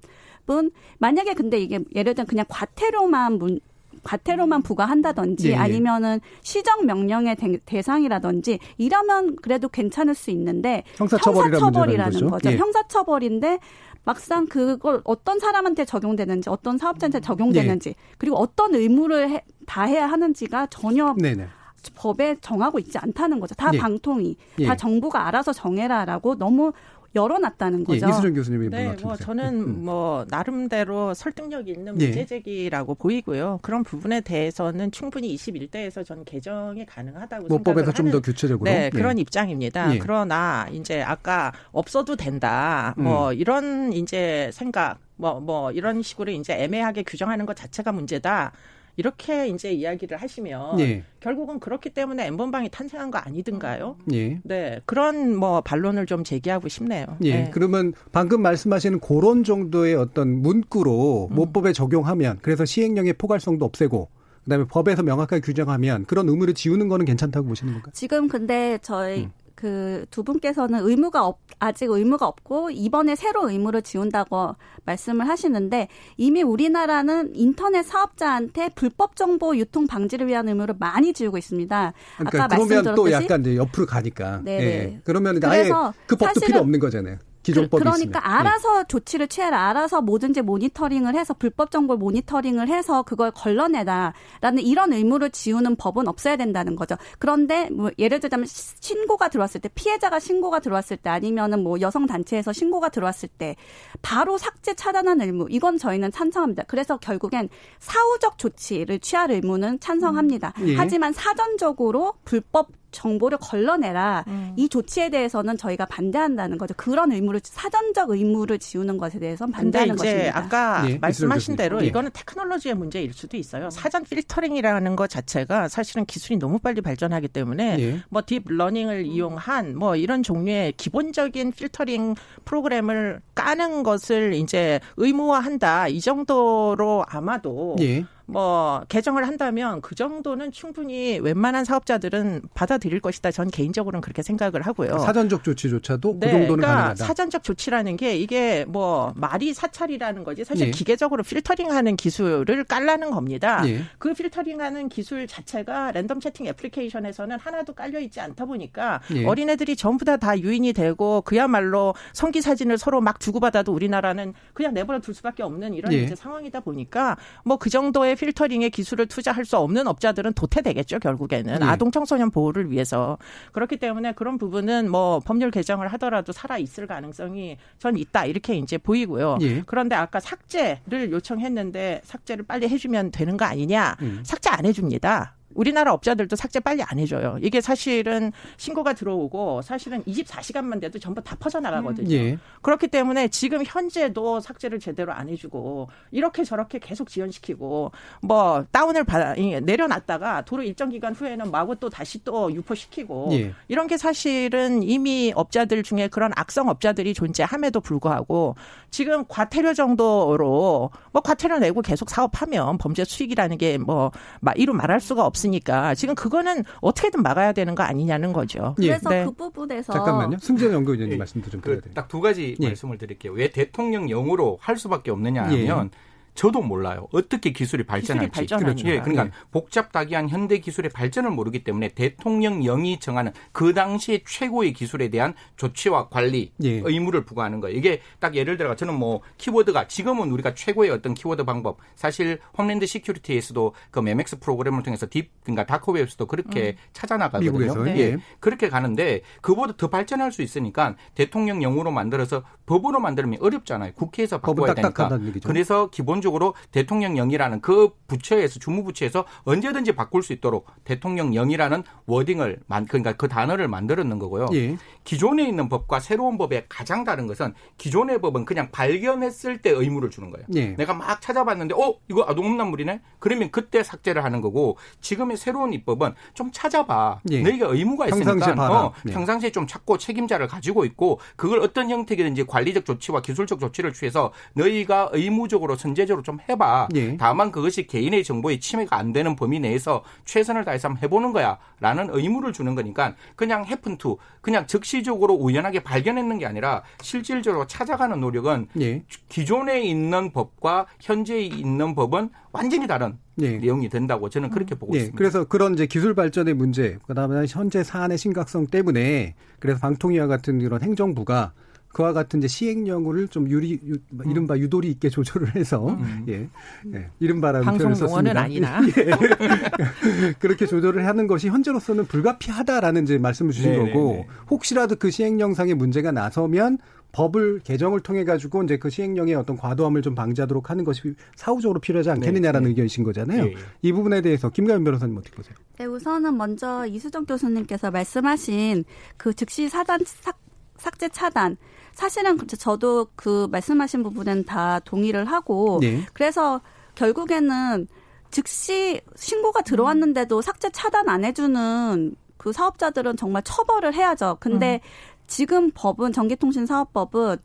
은 만약에 근데 이게 예를 들면 그냥 과태료만 문 과태료만 부과한다든지 예, 예. 아니면은 시정 명령의 대- 대상이라든지 이러면 그래도 괜찮을 수 있는데 형사처벌이라는 거죠. 거죠. 예. 형사처벌인데 막상 그걸 어떤 사람한테 적용되는지 어떤 사업자한테 적용되는지 그리고 어떤 의무를 해, 다 해야 하는지가 전혀 네네. 법에 정하고 있지 않다는 거죠. 다 예. 방통위, 예. 다 정부가 알아서 정해라라고 너무 열어놨다는 예, 거죠. 이수정 교수님이 네. 뭐 저는 뭐 나름대로 설득력 있는 예. 문제 제기라고 보이고요. 그런 부분에 대해서는 충분히 21대에서 저는 개정이 가능하다고 모법에서 생각을 좀더 하는 구체적으로. 네, 예. 그런 입장입니다. 예. 그러나 이제 아까 없어도 된다. 뭐 음. 이런 이제 생각 뭐 뭐 이런 식으로 이제 애매하게 규정하는 것 자체가 문제다. 이렇게 이제 이야기를 하시면 예. 결국은 그렇기 때문에 엠번방이 탄생한 거 아니든가요? 예. 네, 그런 뭐 반론을 좀 제기하고 싶네요. 예. 네. 그러면 방금 말씀하시는 그런 정도의 어떤 문구로 음. 모법에 적용하면 그래서 시행령의 포괄성도 없애고 그다음에 법에서 명확하게 규정하면 그런 의무를 지우는 거는 괜찮다고 보시는 건가요? 지금 근데 저희 음. 그 두 분께서는 의무가 없, 아직 의무가 없고 이번에 새로 의무를 지운다고 말씀을 하시는데 이미 우리나라는 인터넷 사업자한테 불법 정보 유통 방지를 위한 의무를 많이 지우고 있습니다. 그러니까 아까 그러면 또 말씀드렸듯이 약간 이제 옆으로 가니까. 네네. 예. 그러면 이제 아예 그 법도 필요 없는 거잖아요. 기존 법이 그러니까 있으면. 예. 알아서 조치를 취해라. 알아서 뭐든지 모니터링을 해서 불법 정보를 모니터링을 해서 그걸 걸러내다라는 이런 의무를 지우는 법은 없어야 된다는 거죠. 그런데 뭐 예를 들자면 시- 신고가 들어왔을 때 피해자가 신고가 들어왔을 때 아니면은 뭐 여성 단체에서 신고가 들어왔을 때 바로 삭제 차단하는 의무 이건 저희는 찬성합니다. 그래서 결국엔 사후적 조치를 취할 의무는 찬성합니다. 예. 하지만 사전적으로 불법 정보를 걸러내라 이 조치에 대해서는 저희가 반대한다는 거죠. 그런 의무를 사전적 의무를 지우는 것에 대해서는 반대하는 이제 것입니다. 아까 예, 말씀하신 대로. 예. 이거는 테크놀로지의 문제일 수도 있어요. 사전 필터링이라는 것 자체가 사실은 기술이 너무 빨리 발전하기 때문에 예. 뭐 deep learning을 이용한 뭐 이런 종류의 기본적인 필터링 프로그램을 까는 것을 이제 의무화한다 이 정도로 아마도 예. 뭐 개정을 한다면 그 정도는 충분히 웬만한 사업자들은 받아들일 것이다. 전 개인적으로는 그렇게 생각을 하고요. 사전적 조치조차도 네, 그 정도는 그러니까 가능하다. 사전적 조치라는 게 이게 뭐 말이 사찰이라는 거지 사실 예. 기계적으로 필터링하는 기술을 깔라는 겁니다. 예. 그 필터링하는 기술 자체가 랜덤 채팅 애플리케이션에서는 하나도 깔려 있지 않다 보니까 예. 어린애들이 전부 다 다 유인이 되고 그야말로 성기 사진을 서로 막 주고받아도 우리나라는 그냥 내버려 둘 수밖에 없는 이런 예. 이제 상황이다 보니까 뭐 그 정도의 필터링의 기술을 투자할 수 없는 업자들은 도태되겠죠 결국에는 예. 아동 청소년 보호를 위해서 그렇기 때문에 그런 부분은 뭐 법률 개정을 하더라도 살아 있을 가능성이 전 있다 이렇게 이제 보이고요. 예. 그런데 아까 삭제를 요청했는데 삭제를 빨리 해주면 되는 거 아니냐? 음. 삭제 안 해줍니다. 우리나라 업자들도 삭제 빨리 안 해줘요. 이게 사실은 신고가 들어오고 사실은 24시간만 돼도 전부 다 퍼져나가거든요. 예. 그렇기 때문에 지금 현재도 삭제를 제대로 안 해주고 이렇게 저렇게 계속 지연시키고 뭐 다운을 받아 내려놨다가 도로 일정 기간 후에는 마구 또 다시 또 유포시키고 예. 이런 게 사실은 이미 업자들 중에 그런 악성 업자들이 존재함에도 불구하고 지금 과태료 정도로 뭐 과태료 내고 계속 사업하면 범죄 수익이라는 게 뭐 이루 말할 수가 없. 없으니까 지금 그거는 어떻게든 막아야 되는 거 아니냐는 거죠. 예. 그래서 네. 그 부분에서 잠깐만요. 승재 연구위원님 예. 말씀도 좀 드려야 돼요. 딱두 가지 예. 말씀을 드릴게요. 왜 대통령령으로 할 수밖에 없느냐 하면 예. 저도 몰라요. 어떻게 기술이 발전할지. 기술이 그렇죠. 예, 그러니까 네. 복잡다기한 현대 기술의 발전을 모르기 때문에 대통령령이 정하는 그 당시의 최고의 기술에 대한 조치와 관리 예. 의무를 부과하는 거예요. 이게 딱 예를 들어 저는 뭐 키워드가 지금은 우리가 최고의 어떤 키워드 방법 사실 Homeland Security에서도 그 Memex 프로그램을 통해서 deep 그러니까 dark web에서도 그렇게 음. 찾아 나가거든요. 예. 예. 그렇게 가는데 그보다 더 발전할 수 있으니까 대통령령으로 만들어서 법으로 만들면 어렵잖아요. 국회에서 바꿔야 되니까. 그래서 기본 기본적으로 대통령령이라는 그 부처에서 주무부처에서 언제든지 바꿀 수 있도록 대통령령이라는 wording을 만 그러니까 그 단어를 만들었는 거고요. 예. 기존에 있는 법과 새로운 법의 가장 다른 것은 기존의 법은 그냥 발견했을 때 의무를 주는 거예요. 예. 내가 막 찾아봤는데 어 이거 아동음란물이네. 그러면 그때 삭제를 하는 거고 지금의 새로운 입법은 좀 찾아봐. 예. 너희가 의무가 있으니까 평상시에, 어, 예. 평상시에 좀 찾고 책임자를 가지고 있고 그걸 어떤 형태이든지 관리적 조치와 기술적 조치를 취해서 너희가 의무적으로 선제적 구체적으로 좀 해봐. 예. 다만 그것이 개인의 정보에 침해가 안 되는 범위 내에서 최선을 다해서 한번 해보는 거야라는 의무를 주는 거니까 그냥 해픈투 그냥 즉시적으로 우연하게 발견했는 게 아니라 실질적으로 찾아가는 노력은 예. 기존에 있는 법과 현재 있는 법은 완전히 다른 예. 내용이 된다고 저는 그렇게 보고 예. 있습니다. 그래서 그런 이제 기술 발전의 문제, 그다음에 현재 사안의 심각성 때문에 그래서 방통위와 같은 이런 행정부가 그와 같은 이제 시행령을 좀 유리 유, 뭐 이른바 유도리 있게 조절을 해서 음. 예, 예 이른바라는 방송 용어는 아니나 예. 그렇게 조절을 하는 것이 현재로서는 불가피하다라는 이제 말씀을 주신 네네네. 거고 네, 네. 혹시라도 그 시행령상의 문제가 나서면 법을 개정을 통해 가지고 이제 그 시행령의 어떤 과도함을 좀 방지하도록 하는 것이 사후적으로 필요하지 않겠느냐라는 네, 네. 의견이신 거잖아요. 네. 이 부분에 대해서 김가연 변호사님 어떻게 보세요? 네, 우선은 먼저 이수정 교수님께서 말씀하신 그 즉시 사단 삭, 삭제 차단 사실은 저도 그 말씀하신 부분은 다 동의를 하고 네. 그래서 결국에는 즉시 신고가 들어왔는데도 삭제 차단 안 해주는 그 사업자들은 정말 처벌을 해야죠. 근데 음. 지금 법은 전기통신사업법은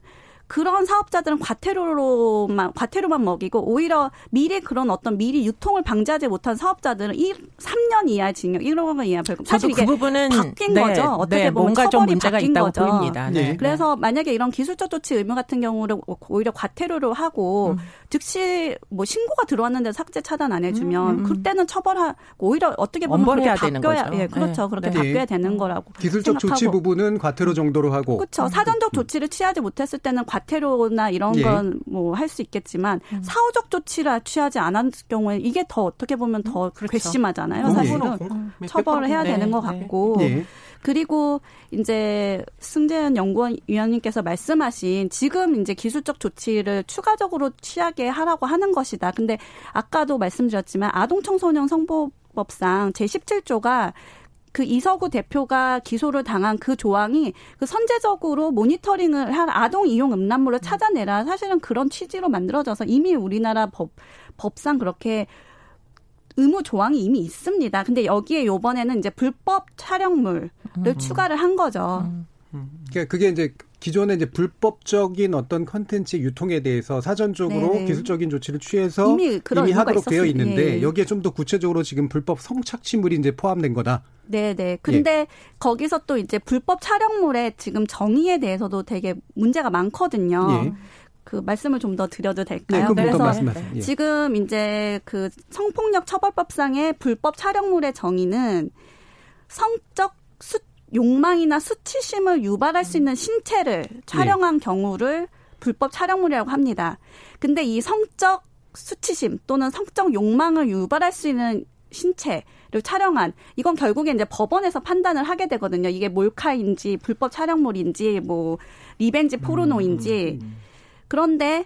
그런 사업자들은 과태료로만 과태료만 먹이고 오히려 미래 그런 어떤 미리 유통을 방지하지 못한 사업자들은 1, 3년 이하 징역, 1억 원 이하 벌금. 사실 이게 그 부분은 바뀐 네, 거죠. 어떻게 네, 보면 뭔가 좀 문제가 있다고 거죠. 보입니다. 네. 그래서 만약에 이런 기술적 조치 의무 같은 경우를 오히려 과태료로 하고 음. 즉시 뭐 신고가 들어왔는데 삭제 차단 안 해주면 음, 음. 그때는 처벌하고 오히려 어떻게 보면 그렇게 바뀌어야 예 그렇죠 네. 그렇게 네. 바뀌어야 되는 거라고 기술적 생각하고. 조치 부분은 과태료 정도로 하고 그렇죠 음. 사전적 조치를 취하지 못했을 때는 과 태료나 이런 예. 건뭐 할 수 있겠지만 음. 사후적 조치를 취하지 않았을 경우에 이게 더 어떻게 보면 더 음, 그렇죠. 괘씸하잖아요 사실은 처벌을 해야 네. 되는 것 네. 같고. 네. 그리고 이제 승재현 연구위원님께서 말씀하신 지금 이제 기술적 조치를 추가적으로 취하게 하라고 하는 것이다. 근데 아까도 말씀드렸지만 아동 청소년 성보 법상 제17조가 그 이서구 대표가 기소를 당한 그 조항이 그 선제적으로 모니터링을 한 아동 이용 음란물을 찾아내라 사실은 그런 취지로 만들어져서 이미 우리나라 법 법상 그렇게 의무 조항이 이미 있습니다. 근데 여기에 요번에는 이제 불법 촬영물을 음. 추가를 한 거죠. 음. 그러니까 그게 이제 기존에 이제 불법적인 어떤 컨텐츠 유통에 대해서 사전적으로 네네. 기술적인 조치를 취해서 이미, 이미 하도록 되어 있는데 예. 여기에 좀 더 구체적으로 지금 불법 성착취물이 이제 포함된 거다. 네네. 근데 예. 거기서 또 이제 불법 촬영물의 지금 정의에 대해서도 되게 문제가 많거든요. 예. 그 말씀을 좀 더 드려도 될까요? 네, 그래서 예. 지금 이제 그 성폭력 처벌법상의 불법 촬영물의 정의는 성적 수 욕망이나 수치심을 유발할 수 있는 신체를 촬영한 네. 경우를 불법 촬영물이라고 합니다. 근데 이 성적 수치심 또는 성적 욕망을 유발할 수 있는 신체를 촬영한 이건 결국에 이제 법원에서 판단을 하게 되거든요. 이게 몰카인지 불법 촬영물인지 뭐 revenge 포르노인지 음, 음, 음. 그런데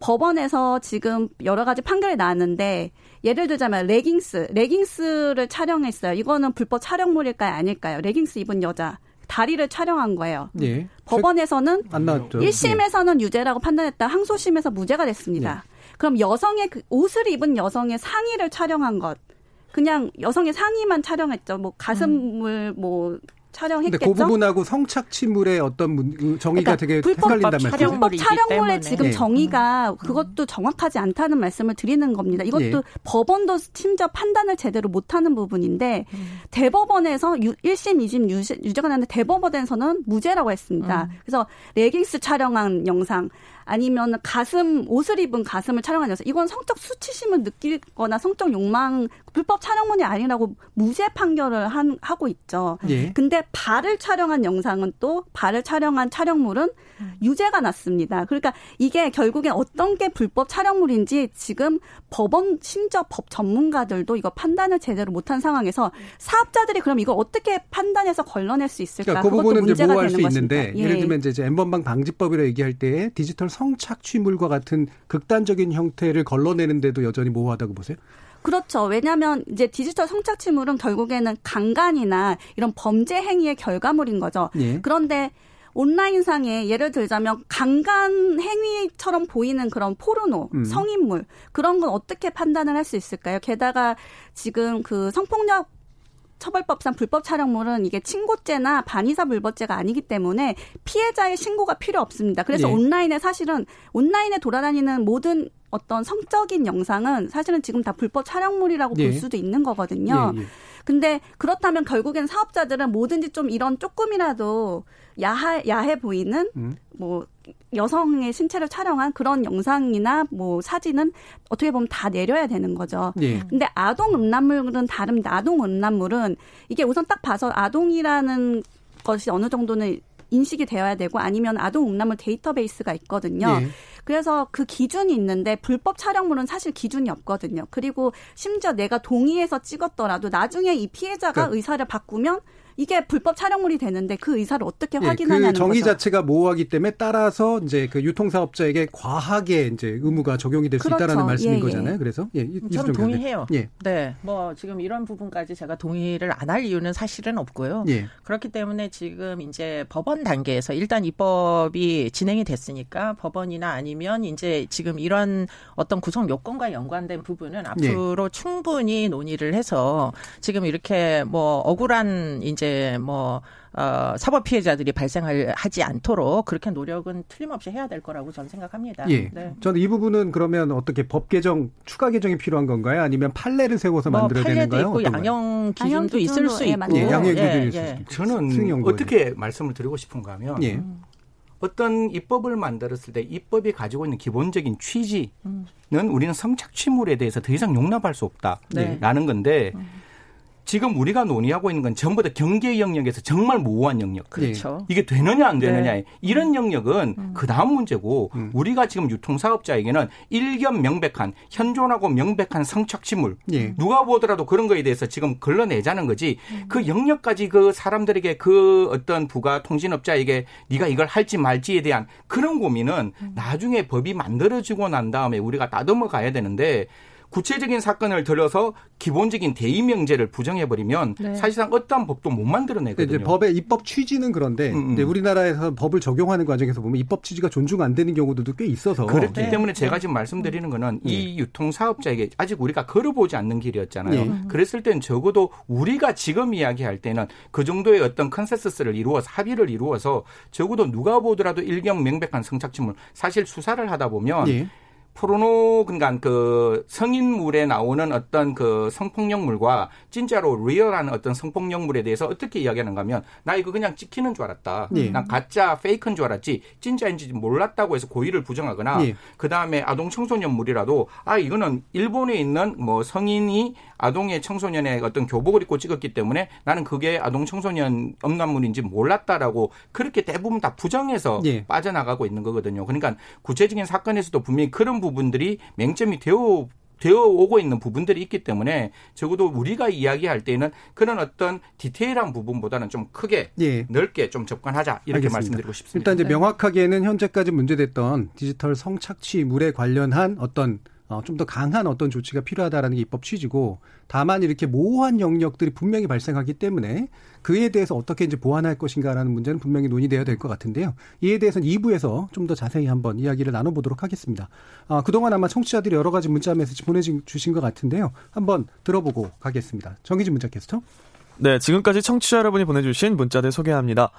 법원에서 지금 여러 가지 판결이 나왔는데 예를 들자면 레깅스, 레깅스를 촬영했어요. 이거는 불법 촬영물일까요, 아닐까요? 레깅스 입은 여자. 다리를 촬영한 거예요. 예. 법원에서는 안 나왔죠. 1심에서는 예. 유죄라고 판단했다. 항소심에서 무죄가 됐습니다. 예. 그럼 여성의 그 옷을 입은 여성의 상의를 촬영한 것. 그냥 여성의 상의만 촬영했죠. 뭐 가슴을 음. 뭐 촬영했겠죠. 근데 그 부분하고 성착취물의 어떤 그 정의가 그러니까 되게 헷갈린단 말이죠. 불법 촬영물의 지금 네. 정의가 음. 그것도 정확하지 않다는 말씀을 드리는 겁니다. 이것도 네. 법원도 심지어 판단을 제대로 못하는 부분인데 음. 대법원에서 유, 1심, 2심 유죄, 유죄가 났는데 대법원에서는 무죄라고 했습니다. 음. 그래서 레깅스 촬영한 영상 아니면 가슴 옷을 입은 가슴을 촬영한 여성 이건 성적 수치심을 느끼거나 성적 욕망 불법 촬영물이 아니라고 무죄 판결을 한, 하고 있죠. 예. 근데 발을 촬영한 영상은 또 발을 촬영한 촬영물은 유죄가 났습니다. 그러니까 이게 결국에 어떤 게 불법 촬영물인지 지금 법원 심지어 법 전문가들도 이거 판단을 제대로 못한 상황에서 사업자들이 그럼 이걸 어떻게 판단해서 걸러낼 수 있을까? 그러니까 그 부분은 이제 모호할 수 있는데 예. 를 들면 이제 엠번방 방지법이라 얘기할 때 디지털 성착취물과 같은 극단적인 형태를 걸러내는데도 여전히 모호하다고 보세요? 그렇죠. 왜냐하면 이제 디지털 성착취물은 결국에는 강간이나 이런 범죄 행위의 결과물인 거죠. 예. 그런데 온라인상에 예를 들자면 강간 행위처럼 보이는 그런 포르노, 음. 성인물 그런 건 어떻게 판단을 할 수 있을까요? 게다가 지금 그 성폭력 처벌법상 불법 촬영물은 이게 친고죄나 반의사 불법죄가 아니기 때문에 피해자의 신고가 필요 없습니다. 그래서 네. 온라인에 사실은 온라인에 돌아다니는 모든 어떤 성적인 영상은 사실은 지금 다 불법 촬영물이라고 네. 볼 수도 있는 거거든요. 네, 근데 그렇다면 결국엔 사업자들은 뭐든지 좀 이런 조금이라도 야해 야해 보이는 음. 뭐 여성의 신체를 촬영한 그런 영상이나 뭐 사진은 어떻게 보면 다 내려야 되는 거죠. 예. 근데 아동 음란물은 다릅니다. 아동 음란물은 이게 우선 딱 봐서 아동이라는 것이 어느 정도는 인식이 되어야 되고 아니면 아동 음란물 데이터베이스가 있거든요. 예. 그래서 그 기준이 있는데 불법 촬영물은 사실 기준이 없거든요. 그리고 심지어 내가 동의해서 찍었더라도 나중에 이 피해자가 그러니까. 의사를 바꾸면 이게 불법 촬영물이 되는데 그 의사를 어떻게 예, 확인하냐는 그 정의 거죠. 자체가 모호하기 때문에 따라서 이제 그 유통사업자에게 과하게 이제 의무가 적용이 될수 그렇죠. 있다라는 말씀인 예, 예. 거잖아요. 그래서 예, 저는 동의해요. 예. 네, 뭐 지금 이런 부분까지 제가 동의를 안 할 이유는 사실은 없고요. 예. 그렇기 때문에 지금 이제 법원 단계에서 일단 입법이 진행이 됐으니까 법원이나 아니면 이제 지금 이런 어떤 구성 요건과 연관된 부분은 앞으로 예. 충분히 논의를 해서 지금 이렇게 뭐 억울한 이제 뭐 어, 사법 피해자들이 발생하지 않도록 그렇게 노력은 틀림없이 해야 될 거라고 저는 생각합니다. 예. 네. 저는 이 부분은 그러면 어떻게 법 개정 추가 개정이 필요한 건가요? 아니면 판례를 세워서 뭐 만들어야 되는 거요 있고 양형 기준도 있을 수 예, 있고. 예, 양형 기준이 예, 있을 수 있고. 저는 어떻게 말씀을 드리고 싶은가 하면 예. 어떤 입법을 만들었을 때 입법이 가지고 있는 기본적인 취지는 음. 우리는 성착취물에 대해서 더 이상 용납할 수 없다라는 네. 건데 음. 지금 우리가 논의하고 있는 건 전부 다 경계 영역에서 정말 모호한 영역. 그렇죠. 이게 되느냐 안 되느냐. 네. 이런 영역은 음. 그 다음 문제고 음. 우리가 지금 유통사업자에게는 일견 명백한 현존하고 명백한 성착취물 예. 누가 보더라도 그런 거에 대해서 지금 걸러내자는 거지 음. 그 영역까지 그 사람들에게 그 어떤 부가 통신업자에게 네가 이걸 할지 말지에 대한 그런 고민은 음. 나중에 법이 만들어지고 난 다음에 우리가 다듬어 가야 되는데 구체적인 사건을 들어서 기본적인 대의 명제를 부정해 버리면 네. 사실상 어떠한 법도 못 만들어내거든요. 이제 법의 입법 취지는 그런데 음, 음. 우리나라에서 법을 적용하는 과정에서 보면 입법 취지가 존중 안 되는 경우들도 꽤 있어서 그렇기 네. 때문에 제가 지금 말씀드리는 거는 네. 이 유통 사업자에게 아직 우리가 걸어보지 않는 길이었잖아요. 네. 그랬을 땐 적어도 우리가 지금 이야기할 때는 그 정도의 어떤 consensus를 이루어서 합의를 이루어서 적어도 누가 보더라도 일경 명백한 성착취물 사실 수사를 하다 보면 네. 포르노 그러니까 그 성인물에 나오는 어떤 그 성폭력물과 진짜로 리얼한 어떤 성폭력물에 대해서 어떻게 이야기하는가 하면 나 이거 그냥 찍히는 줄 알았다. 예. 난 가짜 페이크인 줄 알았지 진짜인지 몰랐다고 해서 고의를 부정하거나 예. 그다음에 아동 청소년물이라도 아 이거는 일본에 있는 뭐 성인이 아동의 청소년의 어떤 교복을 입고 찍었기 때문에 나는 그게 아동 청소년 음란물인지 몰랐다라고 그렇게 대부분 다 부정해서 예. 빠져나가고 있는 거거든요. 그러니까 구체적인 사건에서도 분명히 그런 부분들이 맹점이 되어 되어 오고 있는 부분들이 있기 때문에 적어도 우리가 이야기할 때는 그런 어떤 디테일한 부분보다는 좀 크게 예. 넓게 좀 접근하자 이렇게 알겠습니다. 말씀드리고 싶습니다. 일단 이제 네. 명확하게는 현재까지 문제됐던 디지털 성착취물에 관련한 어떤 어, 좀 더 강한 어떤 조치가 필요하다라는 게 입법 취지고 다만 이렇게 모호한 영역들이 분명히 발생하기 때문에 그에 대해서 어떻게 이제 보완할 것인가라는 문제는 분명히 논의돼야 될 것 같은데요. 이에 대해서는 2부에서 좀 더 자세히 한번 이야기를 나눠보도록 하겠습니다. 아, 그동안 아마 청취자들이 여러 가지 문자 메시지 보내주신 것 같은데요. 한번 들어보고 가겠습니다. 정기진 문자 캐스터. 네, 지금까지 청취자 여러분이 보내주신 문자들 소개합니다.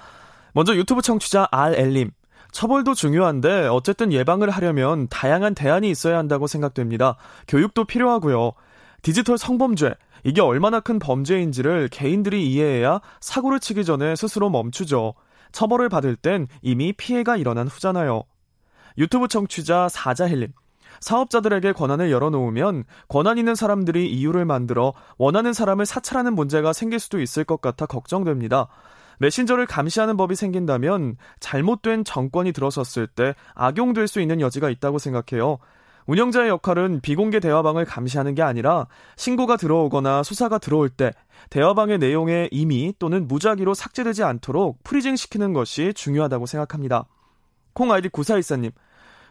먼저 유튜브 청취자 RL님. 처벌도 중요한데 어쨌든 예방을 하려면 다양한 대안이 있어야 한다고 생각됩니다. 교육도 필요하고요. 디지털 성범죄, 이게 얼마나 큰 범죄인지를 개인들이 이해해야 사고를 치기 전에 스스로 멈추죠. 처벌을 받을 땐 이미 피해가 일어난 후잖아요. 유튜브 청취자 사자힐님. 사업자들에게 권한을 열어놓으면 권한 있는 사람들이 이유를 만들어 원하는 사람을 사찰하는 문제가 생길 수도 있을 것 같아 걱정됩니다. 메신저를 감시하는 법이 생긴다면 잘못된 정권이 들어섰을 때 악용될 수 있는 여지가 있다고 생각해요. 운영자의 역할은 비공개 대화방을 감시하는 게 아니라 신고가 들어오거나 수사가 들어올 때 대화방의 내용에 이미 또는 무작위로 삭제되지 않도록 프리징시키는 것이 중요하다고 생각합니다. 콩 아이디 9414님.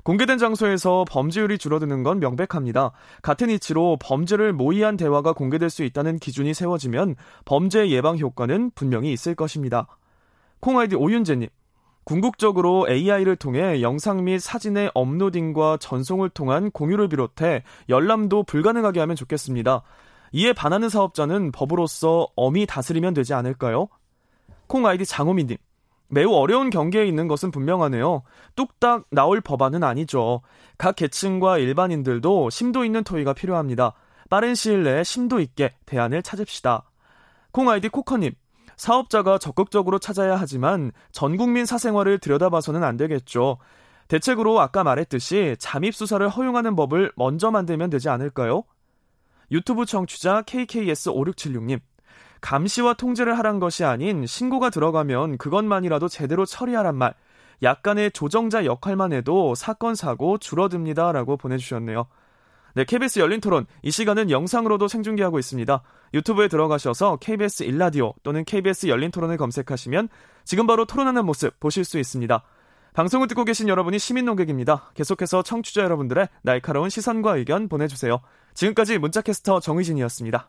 공개된 장소에서 범죄율이 줄어드는 건 명백합니다. 같은 이치로 범죄를 모의한 대화가 공개될 수 있다는 기준이 세워지면 범죄 예방 효과는 분명히 있을 것입니다. 콩아이디 오윤재님. 궁극적으로 AI를 통해 영상 및 사진의 업로딩과 전송을 통한 공유를 비롯해 열람도 불가능하게 하면 좋겠습니다. 이에 반하는 사업자는 법으로서 엄히 다스리면 되지 않을까요? 콩 아이디 장호민님. 매우 어려운 경계에 있는 것은 분명하네요. 뚝딱 나올 법안은 아니죠. 각 계층과 일반인들도 심도 있는 토의가 필요합니다. 빠른 시일 내에 심도 있게 대안을 찾읍시다. 콩 아이디 코커님. 사업자가 적극적으로 찾아야 하지만 전 국민 사생활을 들여다봐서는 안 되겠죠. 대책으로 아까 말했듯이 잠입 수사를 허용하는 법을 먼저 만들면 되지 않을까요? 유튜브 청취자 KKS5676님. 감시와 통제를 하란 것이 아닌 신고가 들어가면 그것만이라도 제대로 처리하란 말. 약간의 조정자 역할만 해도 사건 사고 줄어듭니다라고 보내주셨네요. 네, KBS 열린 토론. 이 시간은 영상으로도 생중계하고 있습니다. 유튜브에 들어가셔서 KBS 일라디오 또는 KBS 열린 토론을 검색하시면 지금 바로 토론하는 모습 보실 수 있습니다. 방송을 듣고 계신 여러분이 시민 농객입니다. 계속해서 청취자 여러분들의 날카로운 시선과 의견 보내주세요. 지금까지 문자캐스터 정의진이었습니다.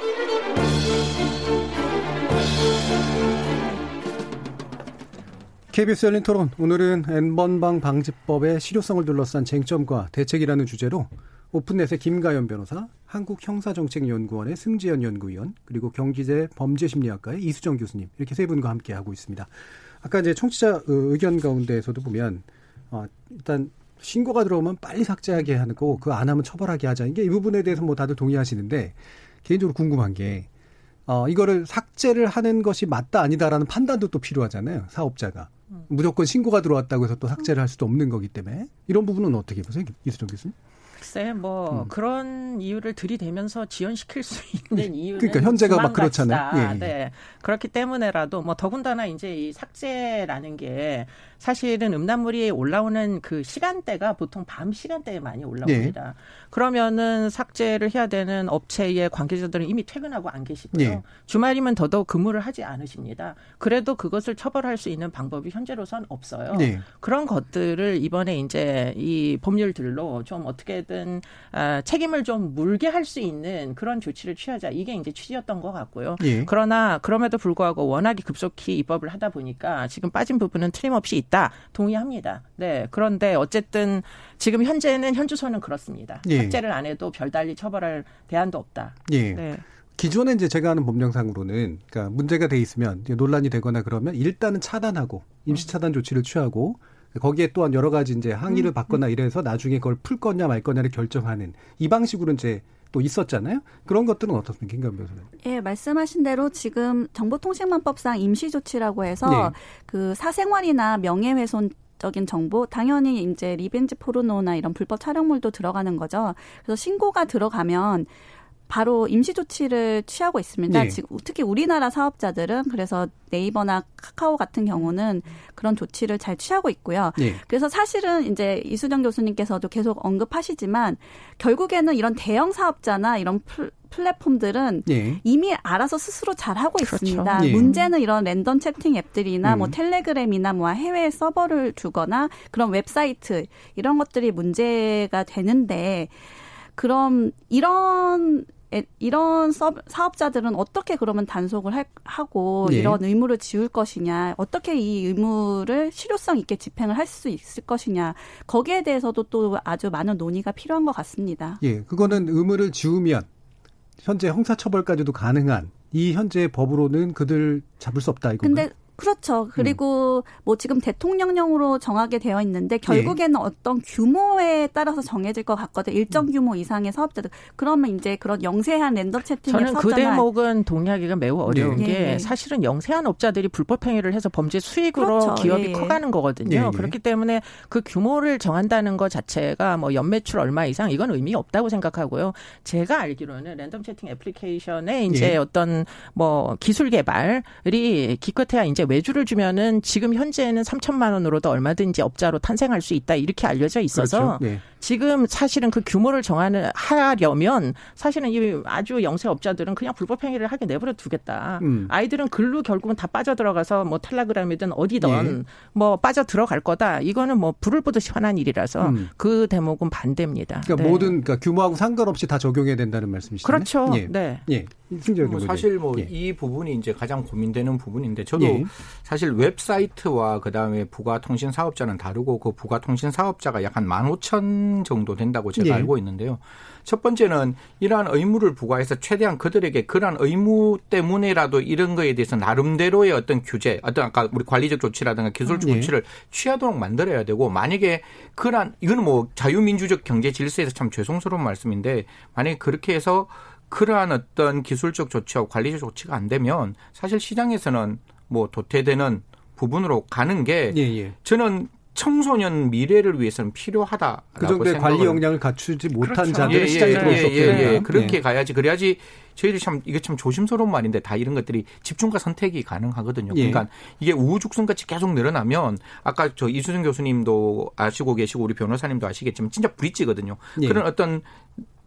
KBS 열린 토론 오늘은 N번방 방지법의 실효성을 둘러싼 쟁점과 대책이라는 주제로 오픈넷의 김가연 변호사, 한국형사정책연구원의 승지연 연구위원, 그리고 경기대 범죄심리학과의 이수정 교수님 이렇게 세 분과 함께 하고 있습니다. 아까 이제 청취자 의견 가운데에서도 보면 어, 일단 신고가 들어오면 빨리 삭제하게 하는 거고 그안 하면 처벌하게 하자. 이게 이 부분에 대해서 뭐 다들 동의하시는데 개인적으로 궁금한 게 어, 이거를 삭제를 하는 것이 맞다 아니다라는 판단도 또 필요하잖아요. 사업자가. 무조건 신고가 들어왔다고 해서 또 삭제를 할 수도 없는 거기 때문에 이런 부분은 어떻게 보세요, 이수정 교수님? 글쎄 뭐 음. 그런 이유를 들이대면서 지연시킬 수 있는 이유는 그러니까 현재가 막 그렇잖아요. 예, 예. 네. 그렇기 때문에라도 뭐 더군다나 이제 이 삭제라는 게 사실은 음란물이 올라오는 그 시간대가 보통 밤 시간대에 많이 올라옵니다. 예. 그러면은 삭제를 해야 되는 업체의 관계자들은 이미 퇴근하고 안 계시고요. 예. 주말이면 더더욱 근무를 하지 않으십니다. 그래도 그것을 처벌할 수 있는 방법이 현재로선 없어요. 예. 그런 것들을 이번에 이제 이 법률들로 좀 어떻게든 아, 책임을 좀 물게 할 수 있는 그런 조치를 취하자. 이게 이제 취지였던 것 같고요. 예. 그러나 그럼에도 불구하고 워낙에 급속히 입법을 하다 보니까 지금 빠진 부분은 틀림없이 있다. 동의합니다. 네. 그런데 어쨌든 지금 현재는 현주소는 그렇습니다. 예. 삭제를 안 해도 별달리 처벌할 대안도 없다. 예. 네. 기존에 이제 제가 아는 법령상으로는 그러니까 문제가 돼 있으면 논란이 되거나 그러면 일단은 차단하고 임시 차단 조치를 취하고 거기에 또한 여러 가지 이제 항의를 음, 받거나 음. 이래서 나중에 그걸 풀 거냐 말 거냐를 결정하는 이 방식으로 이제 또 있었잖아요. 그런 것들은 어떻습니까, 김감 교수님? 예, 말씀하신 대로 지금 정보통신망법상 임시조치라고 해서 네. 그 사생활이나 명예훼손 적인 정보 당연히 이제 revenge 포르노나 이런 불법 촬영물도 들어가는 거죠. 그래서 신고가 들어가면 바로 임시 조치를 취하고 있습니다. 네. 지금 특히 우리나라 사업자들은 그래서 네이버나 카카오 같은 경우는 그런 조치를 잘 취하고 있고요. 네. 그래서 사실은 이제 이수정 교수님께서도 계속 언급하시지만 결국에는 이런 대형 사업자나 이런 플, 플랫폼들은 예. 이미 알아서 스스로 잘 하고 그렇죠. 있습니다. 예. 문제는 이런 랜덤 채팅 앱들이나 음. 뭐 텔레그램이나 뭐 해외 서버를 두거나 그런 웹사이트 이런 것들이 문제가 되는데 그럼 이런 이런 사업자들은 어떻게 그러면 단속을 할, 하고 네. 이런 의무를 지울 것이냐, 어떻게 이 의무를 실효성 있게 집행을 할 수 있을 것이냐, 거기에 대해서도 또 아주 많은 논의가 필요한 것 같습니다. 예, 그거는 의무를 지우면 현재 형사처벌까지도 가능한 이 현재 법으로는 그들 잡을 수 없다 이거. 근데 그렇죠. 그리고 음. 뭐 지금 대통령령으로 정하게 되어 있는데 결국에는 예. 어떤 규모에 따라서 정해질 것 같거든요. 일정 음. 규모 이상의 사업자들. 그러면 이제 그런 영세한 랜덤 채팅의 저는 그 대목은 동의하기가 매우 어려운 예. 게 예. 사실은 영세한 업자들이 불법 행위를 해서 범죄 수익으로 그렇죠. 기업이 예. 커가는 거거든요. 예, 예. 그렇기 때문에 그 규모를 정한다는 것 자체가 뭐 연매출 얼마 이상 이건 의미 없다고 생각하고요. 제가 알기로는 랜덤 채팅 애플리케이션의 이제 어떤 뭐 기술 개발이 기껏해야 이제 외주를 주면은 지금 현재는 3천만 원으로도 얼마든지 업자로 탄생할 수 있다 이렇게 알려져 있어서 그렇죠. 네. 지금 사실은 그 규모를 정하는 하려면 사실은 이 아주 영세 업자들은 그냥 불법 행위를 하게 내버려 두겠다. 음. 아이들은 글로 결국은 다 빠져 들어가서 뭐 텔레그램이든 어디든 네. 뭐 빠져 들어갈 거다. 이거는 뭐 불을 보듯이 환한 일이라서 음. 그 대목은 반대입니다. 그러니까 네. 모든 그러니까 규모하고 상관없이 다 적용해야 된다는 말씀이시죠? 그렇죠. 예. 네. 예. 뭐 사실 뭐이 예. 부분이 이제 가장 고민되는 부분인데 저도 예. 사실 웹사이트와 그다음에 부가통신 사업자는 다르고 그 부가통신 사업자가 약한15,000 정도 된다고 제가 예. 알고 있는데요. 첫 번째는 이러한 의무를 부과해서 최대한 그들에게 그러한 의무 때문에라도 이런 거에 대해서 나름대로의 어떤 규제, 어떤 아까 우리 관리적 조치라든가 기술적 예. 조치를 취하도록 만들어야 되고 만약에 그러한 이거는 뭐 자유민주적 경제 질서에서 참 죄송스러운 말씀인데 만약에 그렇게 해서 그러한 어떤 기술적 조치와 관리적 조치가 안 되면 사실 시장에서는 뭐 도태되는 부분으로 가는 게 예, 예. 저는 청소년 미래를 위해서는 필요하다. 그 정도의 관리 역량을 갖추지 못한 그렇죠. 자들은 예, 시장에 예, 들어올 수 없게 예, 예, 그렇게 예. 가야지. 그래야지 저희들이 참 이게 참 조심스러운 말인데 다 이런 것들이 집중과 선택이 가능하거든요. 예. 그러니까 이게 우후죽순같이 계속 늘어나면 아까 저 이수정 교수님도 아시고 계시고 우리 변호사님도 아시겠지만 진짜 브릿지거든요. 예. 그런 어떤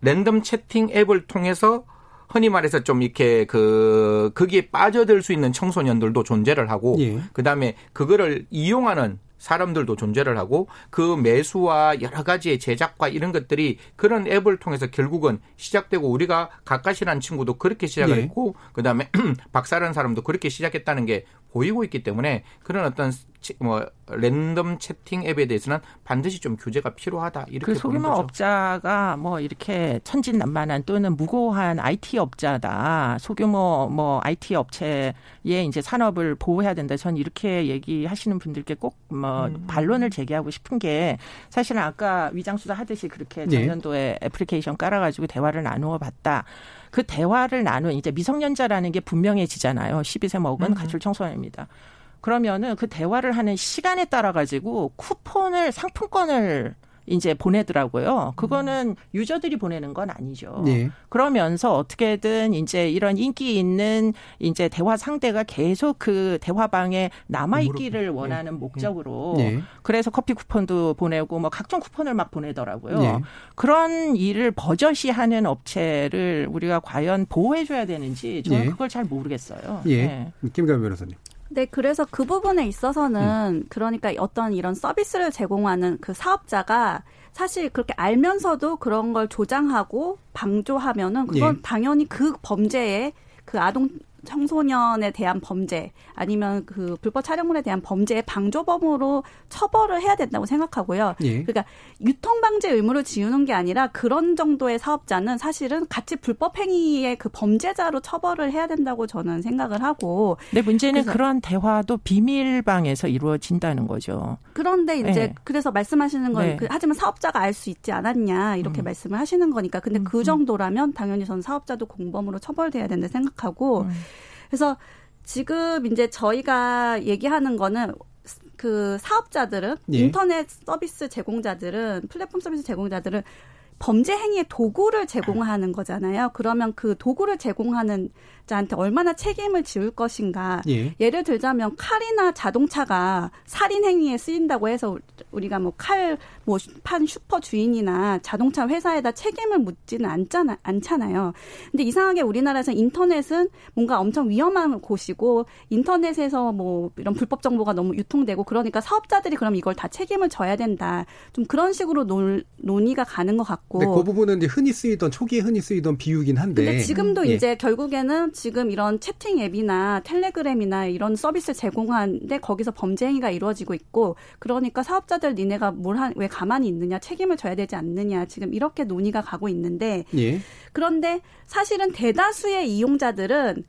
랜덤 채팅 앱을 통해서 흔히 말해서 좀 이렇게 그 거기에 빠져들 수 있는 청소년들도 존재를 하고 예. 그다음에 그거를 이용하는 사람들도 존재를 하고 그 매수와 여러 가지의 제작과 이런 것들이 그런 앱을 통해서 결국은 시작되고 우리가 가까시라는 친구도 그렇게 시작을 네. 했고 그다음에 박사라는 사람도 그렇게 시작했다는 게 보이고 있기 때문에 그런 어떤 뭐 랜덤 채팅 앱에 대해서는 반드시 좀 규제가 필요하다 이렇게 그 소규모 업자가 뭐 이렇게 천진난만한 또는 무고한 IT 업자다 소규모 뭐 IT 업체의 이제 산업을 보호해야 된다 전 이렇게 얘기하시는 분들께 꼭뭐 음. 반론을 제기하고 싶은 게 사실은 아까 위장 수사 하듯이 그렇게 네. 전년도에 네. 애플리케이션 깔아가지고 대화를 나누어 봤다. 그 대화를 나눈 이제 미성년자라는 게 분명해지잖아요. 12세 먹은 음. 가출 청소년입니다. 그러면은 그 대화를 하는 시간에 따라 가지고 쿠폰을 상품권을 이제 보내더라고요. 그거는 유저들이 보내는 건 아니죠. 네. 그러면서 어떻게든 이제 이런 인기 있는 이제 대화 상대가 계속 그 대화방에 남아 있기를 원하는 네. 목적으로 네. 그래서 커피 쿠폰도 보내고 뭐 각종 쿠폰을 막 보내더라고요. 네. 그런 일을 버젓이 하는 업체를 우리가 과연 보호해 줘야 되는지 저는 네. 그걸 잘 모르겠어요. 예. 네. 김가연 변호사님. 네, 그래서 그 부분에 있어서는 음. 그러니까 어떤 이런 서비스를 제공하는 그 사업자가 사실 그렇게 알면서도 그런 걸 조장하고 방조하면은 그건 예. 당연히 그 범죄에 그 아동 청소년에 대한 범죄 아니면 그 불법 촬영물에 대한 범죄의 방조범으로 처벌을 해야 된다고 생각하고요. 예. 그러니까 유통 방제 의무를 지우는 게 아니라 그런 정도의 사업자는 사실은 같이 불법 행위의 그 범죄자로 처벌을 해야 된다고 저는 생각을 하고. 네, 문제는 그런 대화도 비밀방에서 이루어진다는 거죠. 그런데 이제 네. 그래서 말씀하시는 건 네. 그, 하지만 사업자가 알 수 있지 않았냐 이렇게 음. 말씀을 하시는 거니까. 근데 음. 그 음. 정도라면 당연히 저는 사업자도 공범으로 처벌돼야 된다 생각하고. 음. 그래서 지금 이제 저희가 얘기하는 거는 그 사업자들은 예. 인터넷 서비스 제공자들은 플랫폼 서비스 제공자들은 범죄 행위의 도구를 제공하는 거잖아요. 그러면 그 도구를 제공하는 자한테 얼마나 책임을 지울 것인가. 예. 를 들자면 칼이나 자동차가 살인 행위에 쓰인다고 해서 우리가 뭐 칼 뭐 판 슈퍼 주인이나 자동차 회사에다 책임을 묻지는 않잖아 않잖아요. 근데 이상하게 우리나라에서 인터넷은 뭔가 엄청 위험한 곳이고 인터넷에서 뭐 이런 불법 정보가 너무 유통되고 그러니까 사업자들이 그럼 이걸 다 책임을 져야 된다. 좀 그런 식으로 논, 논의가 가는 것 같고. 네, 그 부분은 이제 흔히 쓰이던 초기에 흔히 쓰이던 비유긴 한데. 근데 지금도 음, 이제 결국에는 지금 이런 채팅 앱이나 텔레그램이나 이런 서비스 제공하는데 거기서 범죄 행위가 이루어지고 있고 그러니까 사업자들 니네가 뭘한왜 가만히 있느냐 책임을 져야 되지 않느냐 지금 이렇게 논의가 가고 있는데 예. 그런데 사실은 대다수의 이용자들은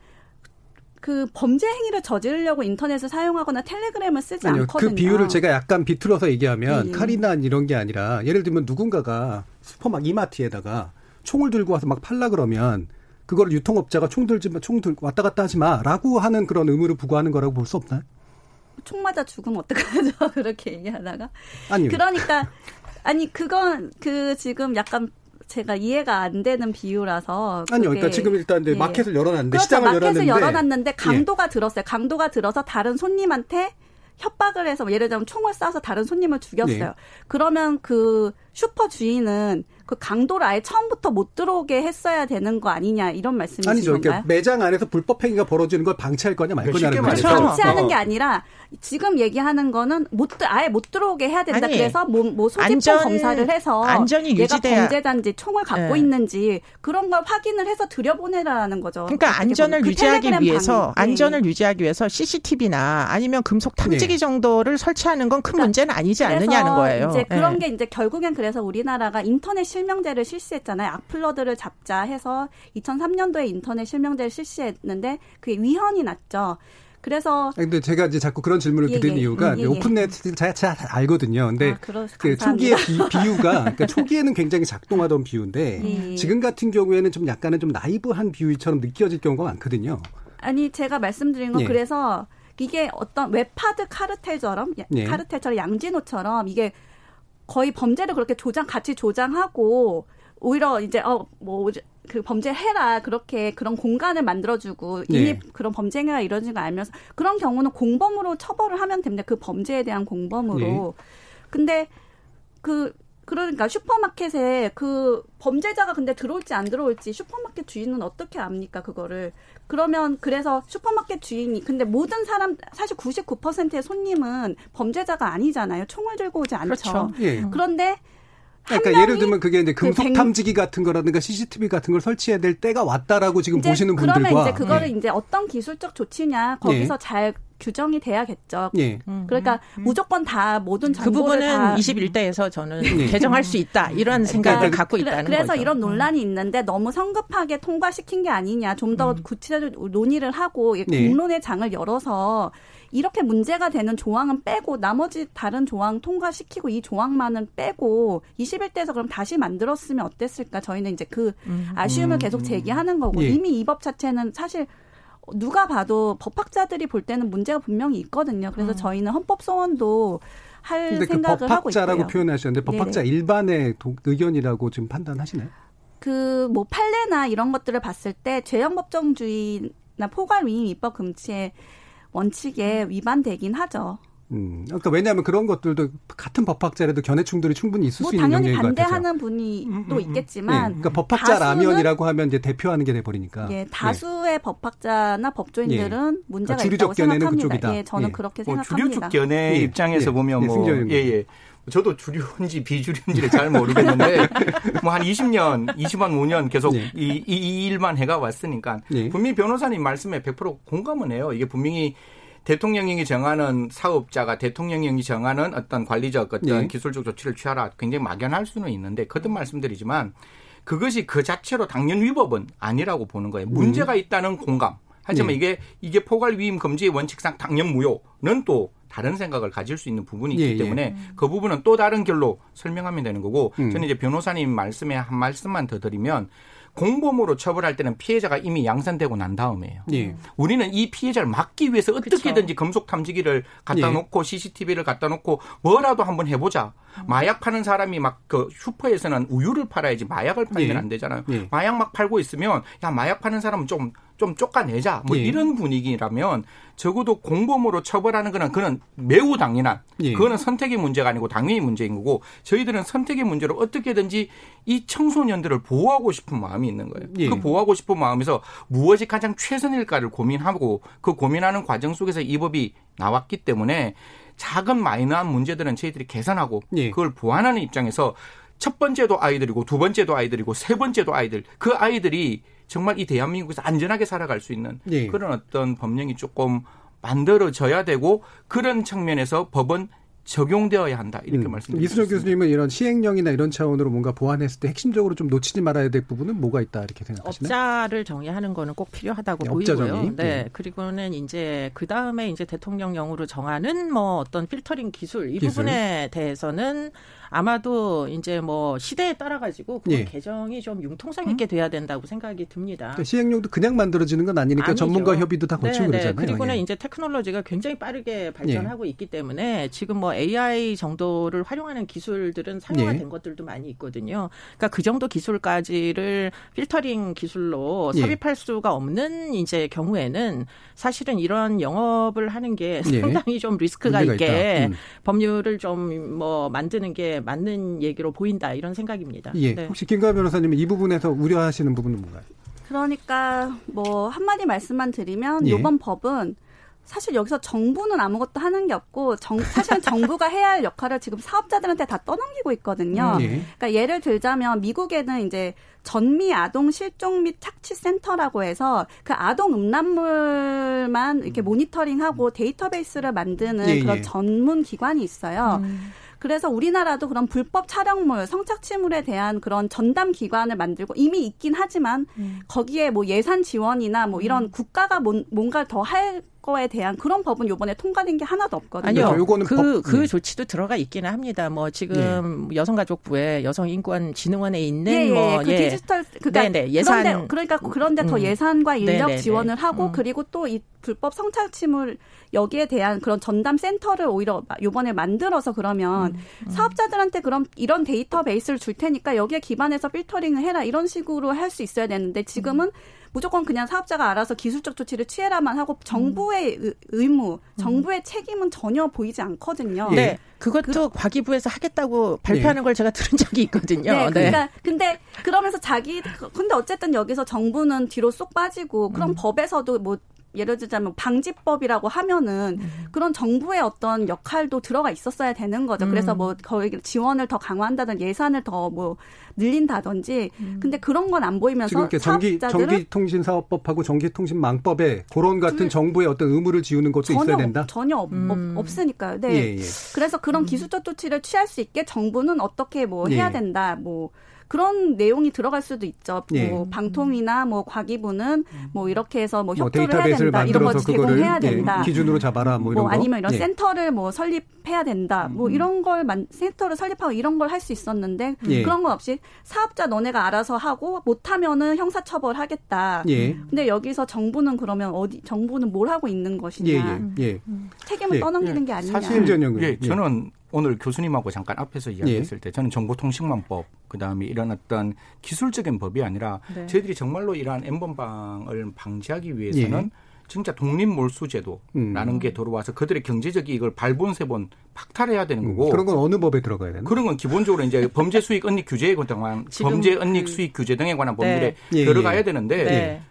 그 범죄 행위를 저지르려고 인터넷을 사용하거나 텔레그램을 쓰지 아니요, 그 않거든요. 그 비유를 제가 약간 비틀어서 얘기하면 예. 칼이나 이런 게 아니라 예를 들면 누군가가 슈퍼막 이마트에다가 총을 들고 와서 막 팔라 그러면 그걸 유통업자가 총 들지 마, 총 들고 왔다 갔다 하지 마라고 하는 그런 의무를 부과하는 거라고 볼 수 없나요? 총 맞아 죽으면 어떡하죠? 그렇게 얘기하다가. 아니요. 그러니까 아니 그건 그 지금 약간 제가 이해가 안 되는 비유라서 아니요. 그러니까 지금 일단 예. 마켓을 열어놨는데 그렇죠. 시장을 마켓을 열었는데, 열어놨는데 강도가 예. 들었어요. 강도가 들어서 다른 손님한테 협박을 해서 예를 들면 총을 쏴서 다른 손님을 죽였어요. 예. 그러면 그 슈퍼 주인은 그 강도를 아예 처음부터 못 들어오게 했어야 되는 거 아니냐 이런 말씀이신 아니죠. 그러니까 건가요? 그러니까 매장 안에서 불법 행위가 벌어지는 걸 방치할 거냐 말 거냐는 거죠. 방치하는 게 아니라 지금 얘기하는 거는 못 아예 못 들어오게 해야 된다. 아니, 그래서 뭐, 뭐 소지품 안전, 검사를 해서 안전이 얘가 유지돼야. 범죄자인지 총을 갖고 네. 있는지 그런 걸 확인을 해서 들여보내라는 거죠. 그러니까 안전을 그 유지하기 위해서 방, 네. 안전을 유지하기 위해서 CCTV나 아니면 금속 탐지기 네. 정도를 설치하는 건큰 그러니까 문제는 아니지 않느냐는 거예요. 이제 그런 네. 게 이제 결국엔 그래서 우리나라가 인터넷 실명제를 실시했잖아요. 악플러들을 잡자 해서 2003년도에 인터넷 실명제를 실시했는데 그게 위헌이 났죠. 그래서 근데 제가 이제 자꾸 그런 질문을 예, 드린 예, 이유가 예, 예. 오픈넷을 잘, 잘 알거든요. 근데 아, 그 초기의 비, 비유가 그러니까 초기에는 굉장히 작동하던 비유인데 예. 지금 같은 경우에는 좀 약간은 좀 나이브한 비유처럼 느껴질 경우가 많거든요. 아니 제가 말씀드린 건 예. 그래서 이게 어떤 웹하드 카르텔처럼 카르텔처럼 양진호처럼 이게 거의 범죄를 그렇게 조장 같이 조장하고 오히려 이제 어 뭐 그 범죄 해라 그렇게 그런 공간을 만들어주고 이미 네. 그런 범죄 행위가 이루어진 걸 알면서 그런 경우는 공범으로 처벌을 하면 됩니다. 그 범죄에 대한 공범으로. 네. 근데 그 그러니까 슈퍼마켓에 그 범죄자가 근데 들어올지 안 들어올지 슈퍼마켓 주인은 어떻게 압니까 그거를 그러면 그래서 슈퍼마켓 주인이 근데 모든 사람 사실 99%의 손님은 범죄자가 아니잖아요 총을 들고 오지 않죠 그렇죠. 예. 그런데 그러니까 예를 들면 그게 이제 그 금속 탐지기 같은 거라든가 CCTV 같은 걸 설치해야 될 때가 왔다라고 지금 보시는 분들과 그러면 이제 그거를 네. 이제 어떤 기술적 조치냐 거기서 네. 잘 규정이 돼야겠죠. 예. 그러니까 음. 무조건 다 모든 그 정보를 그 부분은 다 21대에서 저는 예. 개정할 수 있다 이런 그러니까 생각을 그러니까, 갖고 있다는 그래서 거죠. 이런 음. 논란이 있는데 너무 성급하게 통과시킨 게 아니냐 좀더 음. 구체적으로 논의를 하고 예. 공론의 장을 열어서 이렇게 문제가 되는 조항은 빼고 나머지 다른 조항 통과시키고 이 조항만은 빼고 21대에서 그럼 다시 만들었으면 어땠을까? 저희는 이제 그 음. 아쉬움을 계속 제기하는 거고 예. 이미 이 법 자체는 사실 누가 봐도 법학자들이 볼 때는 문제가 분명히 있거든요. 그래서 음. 저희는 헌법 소원도 할그 생각을 그. 법학자라고 표현하셨는데 법학자 네네. 일반의 도, 의견이라고 지금 판단하시나요? 그 뭐 판례나 이런 것들을 봤을 때 죄형 법정주의나 포괄 위임 입법 금지의 원칙에 위반되긴 하죠. 음, 그러니까 왜냐하면 그런 것들도 같은 법학자라도 견해 충돌이 충분히 있을 뭐 수 있는 영역인 것. 당연히 반대하는 분이 음, 음, 또 음. 있겠지만. 네, 그러니까 법학자 라면이라고 하면 이제 대표하는 게 돼버리니까. 예, 다수의 네. 법학자나 법조인들은 예. 문제가 그러니까 있다고 생각합니다. 그쪽이다. 예, 저는 예. 그렇게 뭐 생각합니다. 주류적 견해 예. 입장에서 예. 보면 예, 뭐 예예. 예. 저도 주류인지 비주류인지를 잘 모르겠는데 뭐 한 20년, 20만 5년 계속 네. 이, 이, 일만 해가 왔으니까 네. 분명히 변호사님 말씀에 100% 공감은 해요. 이게 분명히 대통령령이 정하는 사업자가 대통령령이 정하는 어떤 관리적 어떤 네. 기술적 조치를 취하라 굉장히 막연할 수는 있는데 거듭 말씀드리지만 그것이 그 자체로 당연 위법은 아니라고 보는 거예요. 문제가 음. 있다는 공감. 하지만 네. 이게 이게 포괄 위임 금지의 원칙상 당연 무효는 또 다른 생각을 가질 수 있는 부분이 있기 예, 예. 때문에 예. 그 부분은 또 다른 결로 설명하면 되는 거고 음. 저는 이제 변호사님 말씀에 한 말씀만 더 드리면 공범으로 처벌할 때는 피해자가 이미 양산되고 난 다음에요. 예. 우리는 이 피해자를 막기 위해서 어떻게든지 금속 탐지기를 갖다 예. 놓고 CCTV를 갖다 놓고 뭐라도 한번 해보자. 마약 파는 사람이 막 그 슈퍼에서는 우유를 팔아야지 마약을 팔면 예. 안 되잖아요. 예. 마약 막 팔고 있으면 야 마약 파는 사람은 좀 좀 쫓아내자 뭐 예. 이런 분위기라면 적어도 공범으로 처벌하는 거는 그는 매우 당연한 예. 그거는 선택의 문제가 아니고 당연히 문제인 거고 저희들은 선택의 문제로 어떻게든지 이 청소년들을 보호하고 싶은 마음이 있는 거예요. 예. 그 보호하고 싶은 마음에서 무엇이 가장 최선일까를 고민하고 그 고민하는 과정 속에서 이 법이 나왔기 때문에 작은 마이너한 문제들은 저희들이 개선하고 예. 그걸 보완하는 입장에서 첫 번째도 아이들이고 두 번째도 아이들이고 세 번째도 아이들 그 아이들이 정말 이 대한민국에서 안전하게 살아갈 수 있는 네. 그런 어떤 법령이 조금 만들어져야 되고 그런 측면에서 법은 적용되어야 한다 이렇게 음. 말씀드립니다. 이수정 교수님은 이런 시행령이나 이런 차원으로 뭔가 보완했을 때 핵심적으로 좀 놓치지 말아야 될 부분은 뭐가 있다 이렇게 생각하시나요? 업자를 정의하는 거는 꼭 필요하다고 네, 보이고요. 네. 네. 그리고는 이제 그 다음에 이제 대통령령으로 정하는 뭐 어떤 필터링 기술 이 기술. 부분에 대해서는 아마도 이제 뭐 시대에 따라 가지고 그 예. 개정이 좀 융통성 있게 음? 돼야 된다고 생각이 듭니다. 그러니까 시행령도 그냥 만들어지는 건 아니니까 아니죠. 전문가 협의도 다 거치고 네네. 그러잖아요. 그리고는 예. 이제 테크놀로지가 굉장히 빠르게 발전하고 예. 있기 때문에 지금 뭐 AI 정도를 활용하는 기술들은 상용화된 예. 것들도 많이 있거든요. 그러니까 그 정도 기술까지를 필터링 기술로 예. 삽입할 수가 없는 이제 경우에는 사실은 이런 영업을 하는 게 예. 상당히 좀 리스크가 있게 음. 법률을 좀 뭐 만드는 게 맞는 얘기로 보인다 이런 생각입니다. 예. 네. 혹시 김가 변호사님 이 부분에서 우려하시는 부분은 뭔가요? 그러니까 뭐 한마디 말씀만 드리면 예. 이번 법은 사실 여기서 정부는 아무것도 하는 게 없고 정, 사실은 정부가 해야 할 역할을 지금 사업자들한테 다 떠넘기고 있거든요. 음, 예. 그러니까 예를 들자면 미국에는 이제 전미 아동 실종 및 착취 센터라고 해서 그 아동 음란물만 이렇게 음. 모니터링하고 데이터베이스를 만드는 예, 그런 예. 전문 기관이 있어요. 음. 그래서 우리나라도 그런 불법 촬영물, 성착취물에 대한 그런 전담 기관을 만들고 이미 있긴 하지만 음. 거기에 뭐 예산 지원이나 뭐 이런 음. 국가가 뭔가 더할 거에 대한 그런 법은 요번에 통과된 게 하나도 없거든요. 아니요. 그러니까 요거는 그, 법, 그 네. 조치도 들어가 있기는 합니다. 뭐 지금 네. 여성가족부에 여성인권진흥원에 있는 예, 예, 뭐그 예. 디지털 그러니까 네네, 예산 그런데, 그러니까 그런데 더 음. 예산과 인력 네네네. 지원을 하고 음. 그리고 또 이 불법 성착취물 여기에 대한 그런 전담 센터를 오히려 요번에 만들어서 그러면 음, 음. 사업자들한테 그럼 이런 데이터베이스를 줄 테니까 여기에 기반해서 필터링을 해라 이런 식으로 할 수 있어야 되는데 지금은 음. 무조건 그냥 사업자가 알아서 기술적 조치를 취해라만 하고 정부의 음. 의무, 정부의 책임은 전혀 보이지 않거든요. 네. 네. 그것도 그, 과기부에서 하겠다고 발표하는 네. 걸 제가 들은 적이 있거든요. 네, 네. 그러니까 근데 그러면서 자기 근데 어쨌든 여기서 정부는 뒤로 쏙 빠지고 그런 음. 법에서도 뭐 예를 들자면 방지법이라고 하면은 음. 그런 정부의 어떤 역할도 들어가 있었어야 되는 거죠. 음. 그래서 뭐 거의 지원을 더 강화한다든 예산을 더 뭐 늘린다든지. 음. 근데 그런 건 안 보이면서 지금 이렇게 전기 전기통신사업법하고 전기통신망법에 그런 같은 그 정부의 어떤 의무를 지우는 것도 전혀, 있어야 된다. 전혀 없, 음. 없으니까요. 네. 예, 예. 그래서 그런 음. 기술적 조치를 취할 수 있게 정부는 어떻게 뭐 해야 예. 된다. 뭐 그런 내용이 들어갈 수도 있죠. 예. 뭐 방통이나 뭐 과기부는 뭐 이렇게 해서 뭐, 뭐 협조를 뭐 해야 된다. 이런 거 제공해야 된다. 예, 기준으로 잡아라 뭐 이런 뭐 아니면 이런 예. 센터를 뭐 설립해야 된다. 뭐 음. 이런 걸 만, 센터를 설립하고 이런 걸 할 수 있었는데 예. 그런 건 없이 사업자 너네가 알아서 하고 못하면은 형사처벌 하겠다. 예. 근데 여기서 정부는 그러면 어디 정부는 뭘 하고 있는 것이냐. 예, 예. 음. 책임을 떠넘기는 게 아니냐. 사실 예, 저는 오늘 교수님하고 잠깐 앞에서 이야기했을 예. 때 저는 정보통신망법 그다음에 이런 어떤 기술적인 법이 아니라 네. 저희들이 정말로 이러한 엠번방을 방지하기 위해서는 예. 진짜 독립몰수제도라는 음. 게 들어와서 그들의 경제적 이익을 발본세본 박탈해야 되는 음. 거고. 음. 그런 건 어느 법에 들어가야 되나? 그런 건 기본적으로 이제 범죄 수익 은닉 규제에 관한 범죄 은닉 그 수익 규제 등에 관한 법률에 네. 들어가야 되는데 네.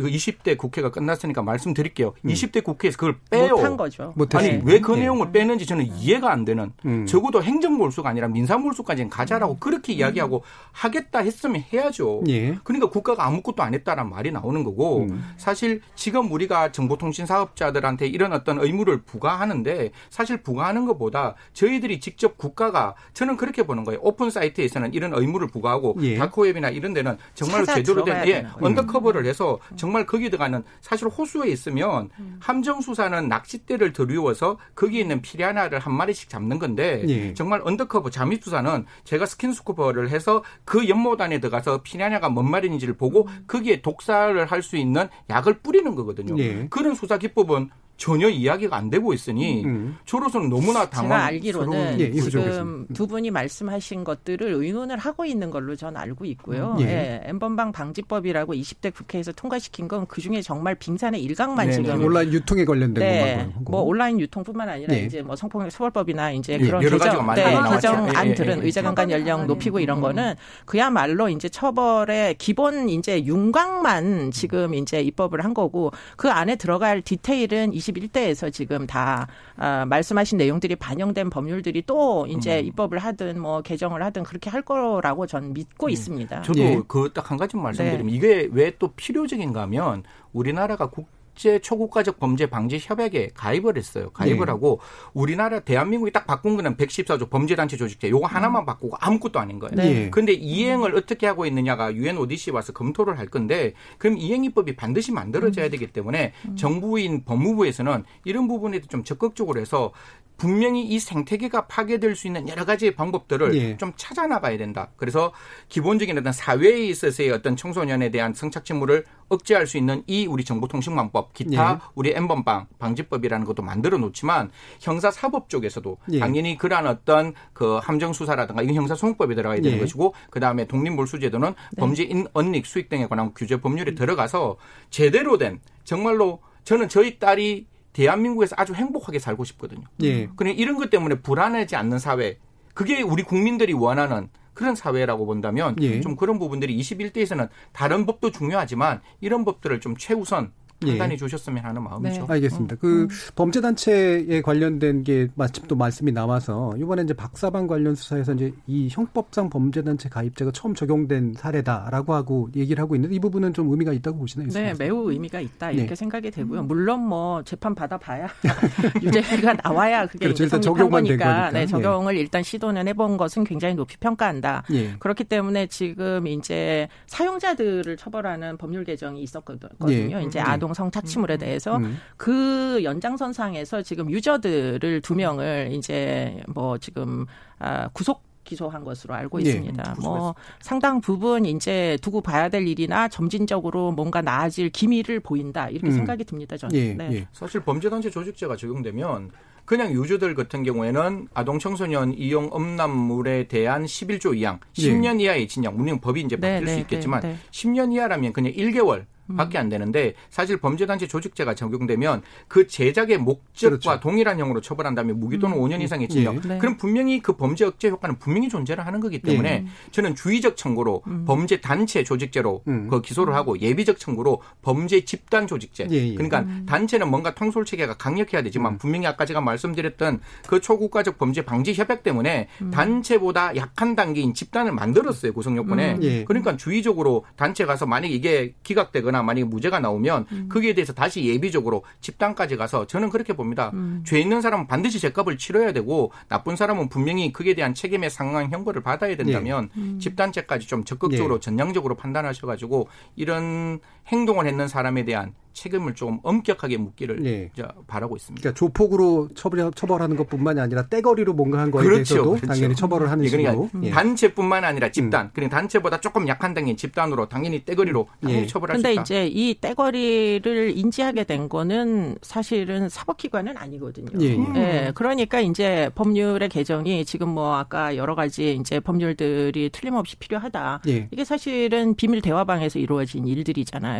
이거 20대 국회가 끝났으니까 말씀드릴게요. 음. 20대 국회에서 그걸 빼요. 못한 거죠. 아니 네. 왜그 네. 내용을 빼는지 저는 이해가 안 되는. 음. 적어도 행정 몰수가 아니라 민사 몰수까지는 가자라고 음. 그렇게 이야기하고 음. 하겠다 했으면 해야죠. 예. 그러니까 국가가 아무것도 안 했다란 말이 나오는 거고 음. 사실 지금 우리가 정보통신 사업자들한테 이런 어떤 의무를 부과하는데 사실 부과하는 것보다 저희들이 직접 국가가 저는 그렇게 보는 거예요. 오픈 사이트에서는 이런 의무를 부과하고 예. dark web이나 이런 데는 정말로 제대로 된 예, undercover를 해서 정말 거기 들어가는 사실 호수에 있으면 음. 함정 수사는 낚싯대를 드리워서 거기 있는 피라냐를 한 마리씩 잡는 건데 예. 정말 undercover 잠입 수사는 제가 스킨스쿠버를 해서 그 연못안에 들어가서 피라냐가 몇 마리인지를 보고 음. 거기에 독살을 할 수 있는 약을 뿌리는 거거든요. 예. 그런 수사 기법은 전혀 이야기가 안 되고 있으니 음. 저로서는 너무나 당황. 제가 알기로는 예, 지금 두 분이 말씀하신 것들을 의논을 하고 있는 걸로 전 알고 있고요. 예. 예. 엠번방 방지법이라고 20대 국회에서 통과시킨 건 그 중에 정말 빙산의 일각만 네, 지금 온라인 유통에 관련된 네. 뭐 온라인 유통뿐만 아니라 예. 이제 뭐 성폭력 처벌법이나 이제 예, 그런 개정 네, 개정 안들은 예, 예, 의자강간 연령 높이고 이런 음. 거는 그야말로 이제 처벌의 기본 이제 윤곽만 지금 이제 입법을 한 거고 그 안에 들어갈 디테일은 20 21대에서 지금 다 아, 말씀하신 내용들이 반영된 법률들이 또 이제 음. 입법을 하든 뭐 개정을 하든 그렇게 할 거라고 전 믿고 음. 있습니다. 저도 예. 그딱 한 가지 말씀드리면 네. 이게 왜 또 필요적인가 하면 우리나라가 국 국제 초국가적 범죄 방지 협약에 가입을 했어요. 가입을 네. 하고 우리나라 대한민국이 딱 바꾼 거는 114조 범죄단체 조직제 요거 하나만 음. 바꾸고 아무것도 아닌 거예요. 네. 근데 이행을 어떻게 하고 있느냐가 유엔 오디시 와서 검토를 할 건데 그럼 이행입법이 반드시 만들어져야 음. 되기 때문에 음. 정부인 법무부에서는 이런 부분에도 좀 적극적으로 해서 분명히 이 생태계가 파괴될 수 있는 여러 가지 방법들을 예. 좀 찾아 나가야 된다. 그래서 기본적인 어떤 사회에 있어서의 어떤 청소년에 대한 성착취물을 억제할 수 있는 이 우리 정보통신망법, 기타 예. 우리 엠번방 방지법이라는 것도 만들어 놓지만 형사 사법 쪽에서도 예. 당연히 그러한 어떤 그 함정 수사라든가 이건 형사 소송법에 들어가야 되는 예. 것이고 그다음에 독립몰수제도는 네. 범죄 인 언닉 수익 등에 관한 규제 법률에 들어가서 제대로 된 정말로 저는 저희 딸이 대한민국에서 아주 행복하게 살고 싶거든요. 예. 그냥 이런 것 때문에 불안하지 않는 사회. 그게 우리 국민들이 원하는 그런 사회라고 본다면 예. 좀 그런 부분들이 21대에서는 다른 법도 중요하지만 이런 법들을 좀 최우선 판단해 예. 주셨으면 하는 마음이죠. 네. 알겠습니다. 그 음. 범죄 단체에 관련된 게 마침 또 말씀이 나와서 이번에 이제 박사방 관련 수사에서 이제 이 형법상 범죄 단체 가입자가 처음 적용된 사례다라고 하고 얘기를 하고 있는데 이 부분은 좀 의미가 있다고 보시나요? 네, 매우 의미가 있다 이렇게 네. 생각이 되고요. 물론 뭐 재판 받아봐야 유죄가 나와야 그게 그렇죠. 일단 적용만 된 거니까. 네, 적용을 네. 일단 시도는 해본 것은 굉장히 높이 평가한다. 예. 그렇기 때문에 지금 이제 사용자들을 처벌하는 법률 개정이 있었거든요. 예. 이제 아동 아동 성착취물에 음. 대해서 음. 그 연장선상에서 지금 유저들을 두 명을 이제 뭐 지금 아, 구속 기소한 것으로 알고 네, 있습니다. 네, 뭐 상당 부분 이제 두고 봐야 될 일이나 점진적으로 뭔가 나아질 기미를 보인다 이렇게 음. 생각이 듭니다. 저는. 예, 네. 예. 사실 범죄단체 조직제가 적용되면 그냥 유저들 같은 경우에는 아동 청소년 이용 음란물에 대한 11조 이항, 10년 예. 이하의 징역, 물론 법이 이제 바뀔 네, 수 네, 있겠지만 네, 10년 이하라면 그냥 1개월 밖에 안 되는데 사실 범죄단체 조직죄가 적용되면 그 제작의 목적과 그렇죠. 동일한 형으로 처벌한다면 무기 또는 음. 5년 이상의 징역. 예. 네. 그럼 분명히 그 범죄 억제 효과는 분명히 존재를 하는 거기 때문에 예. 저는 주의적 청구로 음. 범죄 단체 조직죄로 음. 그 기소를 하고 예비적 청구로 범죄 집단 조직죄. 예. 예. 그러니까 음. 단체는 뭔가 통솔 체계가 강력해야 되지만 음. 분명히 아까 제가 말씀드렸던 그 초국가적 범죄 방지 협약 때문에 음. 단체보다 약한 단계인 집단을 만들었어요 구성 요건에. 예. 그러니까 주의적으로 단체 가서 만약 이게 기각되거나 있거나 만약에 무죄가 나오면 음. 거기에 대해서 다시 예비적으로 집단까지 가서 저는 그렇게 봅니다. 음. 죄 있는 사람은 반드시 죄값을 치러야 되고 나쁜 사람은 분명히 그에 대한 책임에 상응한 형벌을 받아야 된다면 예. 음. 집단죄까지 좀 적극적으로 예. 전향적으로 판단하셔가지고 이런 행동을 했는 사람에 대한 책임을 좀 엄격하게 묻기를 네. 바라고 있습니다. 그러니까 조폭으로 처벌, 처벌하는 것뿐만이 아니라 떼거리로 뭔가 한 거에 그렇죠, 대해서도 그렇죠. 당연히 처벌을 하는 예, 그러니까 식으로. 예. 단체뿐만 아니라 집단, 음. 그러니까 단체보다 조금 약한 당인 집단으로 당연히 떼거리로 음. 당연히 예. 처벌할 수 있다. 근데 이제 이 떼거리를 인지하게 된 거는 사실은 사법기관은 아니거든요. 예. 예. 그러니까 이제 법률의 개정이 지금 뭐 아까 여러 가지 이제 법률들이 틀림없이 필요하다. 예. 이게 사실은 비밀 대화방에서 이루어진 일들이잖아요.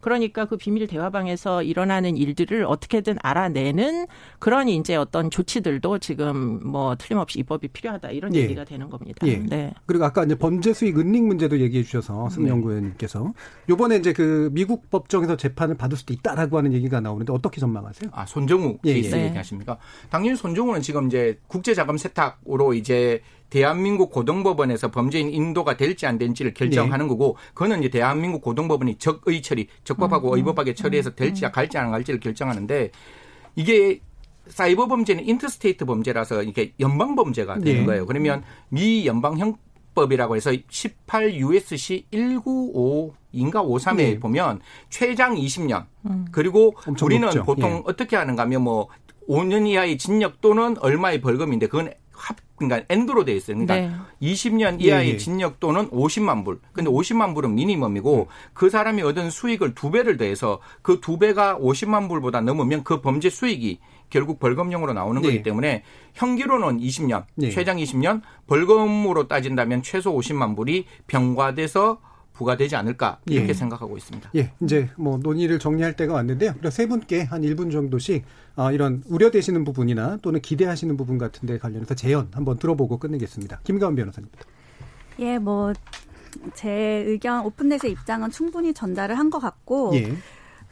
그러니까 그 비밀 대화방에서 일어나는 일들을 어떻게든 알아내는 그런 이제 어떤 조치들도 지금 뭐 틀림없이 입법이 필요하다 이런 예. 얘기가 되는 겁니다. 예. 네. 그리고 아까 이제 범죄 수익 은닉 문제도 얘기해 주셔서 승연구원님께서 네. 요번에 이제 그 미국 법정에서 재판을 받을 수도 있다라고 하는 얘기가 나오는데 어떻게 전망하세요? 아 손정우 예, 케이스 예. 얘기하십니까? 당연히 손정우는 지금 이제 국제 자금 세탁으로 이제 대한민국 고등법원에서 범죄인 인도가 될지 안 될지를 결정하는 네. 거고 그거는 이제 대한민국 고등법원이 적의 처리, 적법하고 음, 음, 의법하게 처리해서 음, 될지 음. 갈지 안 갈지를 결정하는데 이게 사이버 범죄는 인터스테이트 범죄라서 이게 연방 범죄가 되는 네. 거예요. 그러면 미 연방 형법이라고 해서 18 USC 195 인가 53에 네. 보면 최장 20년 음. 그리고 우리는 높죠. 보통 예. 어떻게 하는가 하면 뭐 5년 이하의 징역 또는 얼마의 벌금인데 그건 합 그러니까 엔드로 돼 있어요. 그러니까 네. 20년 이하의 예, 예. 징역 또는 50만 불. 근데 50만 불은 미니멈이고 그 사람이 얻은 수익을 두 배를 더해서 그 두 배가 50만 불보다 넘으면 그 범죄 수익이 결국 벌금형으로 나오는 네. 거기 때문에 형기로는 20년, 네. 최장 20년, 벌금으로 따진다면 최소 50만 불이 병과돼서 부과되지 않을까 이렇게 예. 생각하고 있습니다. 예, 이제 뭐 논의를 정리할 때가 왔는데요. 세 분께 한 1분 정도씩 어, 이런 우려되시는 부분이나 또는 기대하시는 부분 같은 데 관련해서 제언 한번 들어보고 끝내겠습니다. 김가원 변호사님부터. 예, 뭐 제 의견 오픈넷의 입장은 충분히 전달을 한 것 같고 예.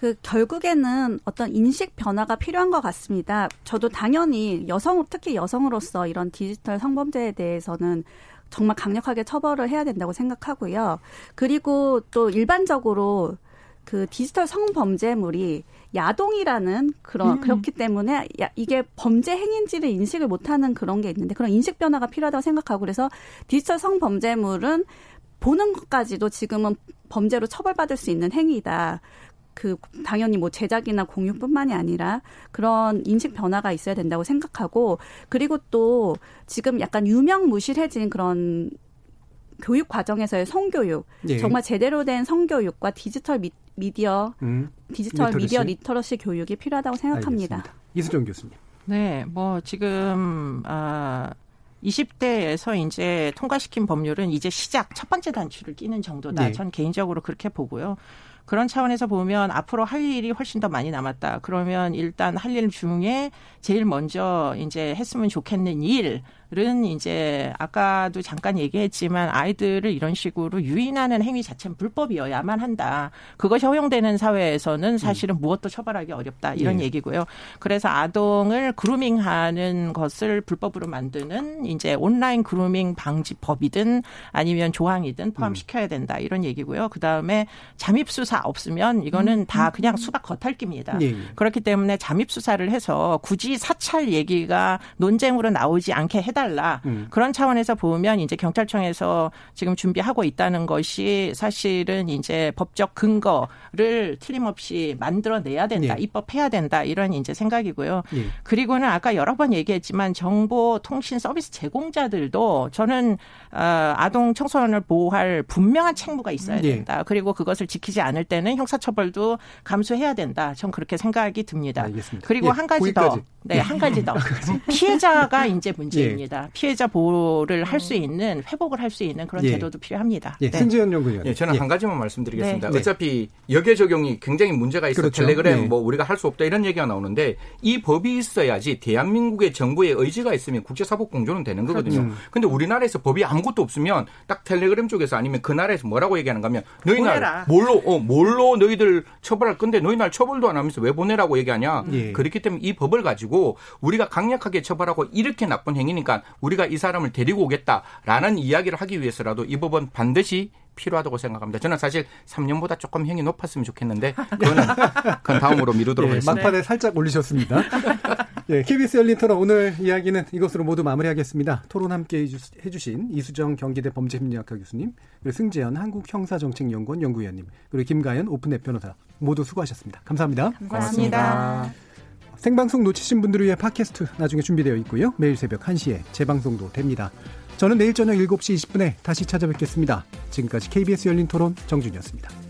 그 결국에는 어떤 인식 변화가 필요한 것 같습니다. 저도 당연히 여성 특히 여성으로서 이런 디지털 성범죄에 대해서는 정말 강력하게 처벌을 해야 된다고 생각하고요. 그리고 또 일반적으로 그 디지털 성범죄물이 야동이라는 그런 음. 그렇기 때문에 야, 이게 범죄 행인지를 인식을 못하는 그런 게 있는데 그런 인식 변화가 필요하다고 생각하고 그래서 디지털 성범죄물은 보는 것까지도 지금은 범죄로 처벌받을 수 있는 행위다. 그 당연히 뭐 제작이나 공유뿐만이 아니라 그런 인식 변화가 있어야 된다고 생각하고 그리고 또 지금 약간 유명무실해진 그런 교육 과정에서의 성교육 예. 정말 제대로 된 성교육과 디지털 미, 디어 음, 디지털 literacy? 미디어 literacy 교육이 필요하다고 생각합니다. 알겠습니다. 이수정 교수님. 네, 뭐 지금 아 20대에서 이제 통과시킨 법률은 이제 시작 첫 번째 단추를 끼는 정도다. 네. 전 개인적으로 그렇게 보고요. 그런 차원에서 보면 앞으로 할 일이 훨씬 더 많이 남았다. 그러면 일단 할 일 중에 제일 먼저 이제 했으면 좋겠는 일, 은 이제 아까도 잠깐 얘기했지만 아이들을 이런 식으로 유인하는 행위 자체는 불법이어야만 한다. 그것이 허용되는 사회에서는 사실은 음. 무엇도 처벌하기 어렵다. 이런 네. 얘기고요. 그래서 아동을 그루밍하는 것을 불법으로 만드는 이제 온라인 그루밍 방지법이든 아니면 조항이든 포함시켜야 음. 된다. 이런 얘기고요. 그 다음에 잠입 수사 없으면 이거는 음. 다 그냥 수박 겉핥기입니다. 네. 그렇기 때문에 잠입 수사를 해서 굳이 사찰 얘기가 논쟁으로 나오지 않게 해다 해달라. 음. 그런 차원에서 보면 이제 경찰청에서 지금 준비하고 있다는 것이 사실은 이제 법적 근거를 틀림없이 만들어내야 된다. 예. 입법해야 된다. 이런 이제 생각이고요. 예. 그리고는 아까 여러 번 얘기했지만 정보 통신 서비스 제공자들도 저는 어, 아동 청소년을 보호할 분명한 책무가 있어야 예. 된다. 그리고 그것을 지키지 않을 때는 형사처벌도 감수해야 된다. 전 그렇게 생각이 듭니다. 알겠습니다. 그리고 예, 한 가지 거기까지. 더. 네, 한 가지 더. 피해자가 이제 문제입니다. 필요합니다. 피해자 보호를 할 수 있는 회복을 할 수 있는 그런 예. 제도도 필요합니다. 예. 네. 신지현 연구위원. 예, 저는 예. 한 가지만 말씀드리겠습니다. 네. 어차피 역외 적용이 굉장히 문제가 있어 그렇죠. 텔레그램 네. 뭐 우리가 할 수 없다 이런 얘기가 나오는데 이 법이 있어야지 대한민국의 정부의 의지가 있으면 국제사법 공조는 되는 거거든요. 그렇죠. 근데 우리나라에서 법이 아무것도 없으면 딱 텔레그램 쪽에서 아니면 그 나라에서 뭐라고 얘기하는가 하면 너희 날 뭘로 어 뭘로 너희들 처벌할 건데 너희 날 처벌도 안 하면서 왜 보내라고 얘기하냐. 예. 그렇기 때문에 이 법을 가지고 가지고 우리가 강력하게 처벌하고 이렇게 나쁜 행위니까 우리가 이 사람을 데리고 오겠다라는 이야기를 하기 위해서라도 이 법은 반드시 필요하다고 생각합니다. 저는 사실 3년보다 조금 형이 높았으면 좋겠는데 그거는 그건 다음으로 미루도록 예, 하겠습니다. 막판에 살짝 올리셨습니다. 예, KBS 열린 토론 오늘 이야기는 이것으로 모두 마무리하겠습니다. 토론 함께 해주신 이수정 경기대 범죄심리학과 교수님, 그리고 승재현 한국형사정책연구원 연구위원님, 그리고 김가연 오픈앱 변호사 모두 수고하셨습니다. 감사합니다. 감사합니다. 생방송 놓치신 분들을 위해 팟캐스트 나중에 준비되어 있고요. 매일 새벽 1시에 재방송도 됩니다. 저는 내일 저녁 7시 20분에 다시 찾아뵙겠습니다. 지금까지 KBS 열린 토론 정준이었습니다.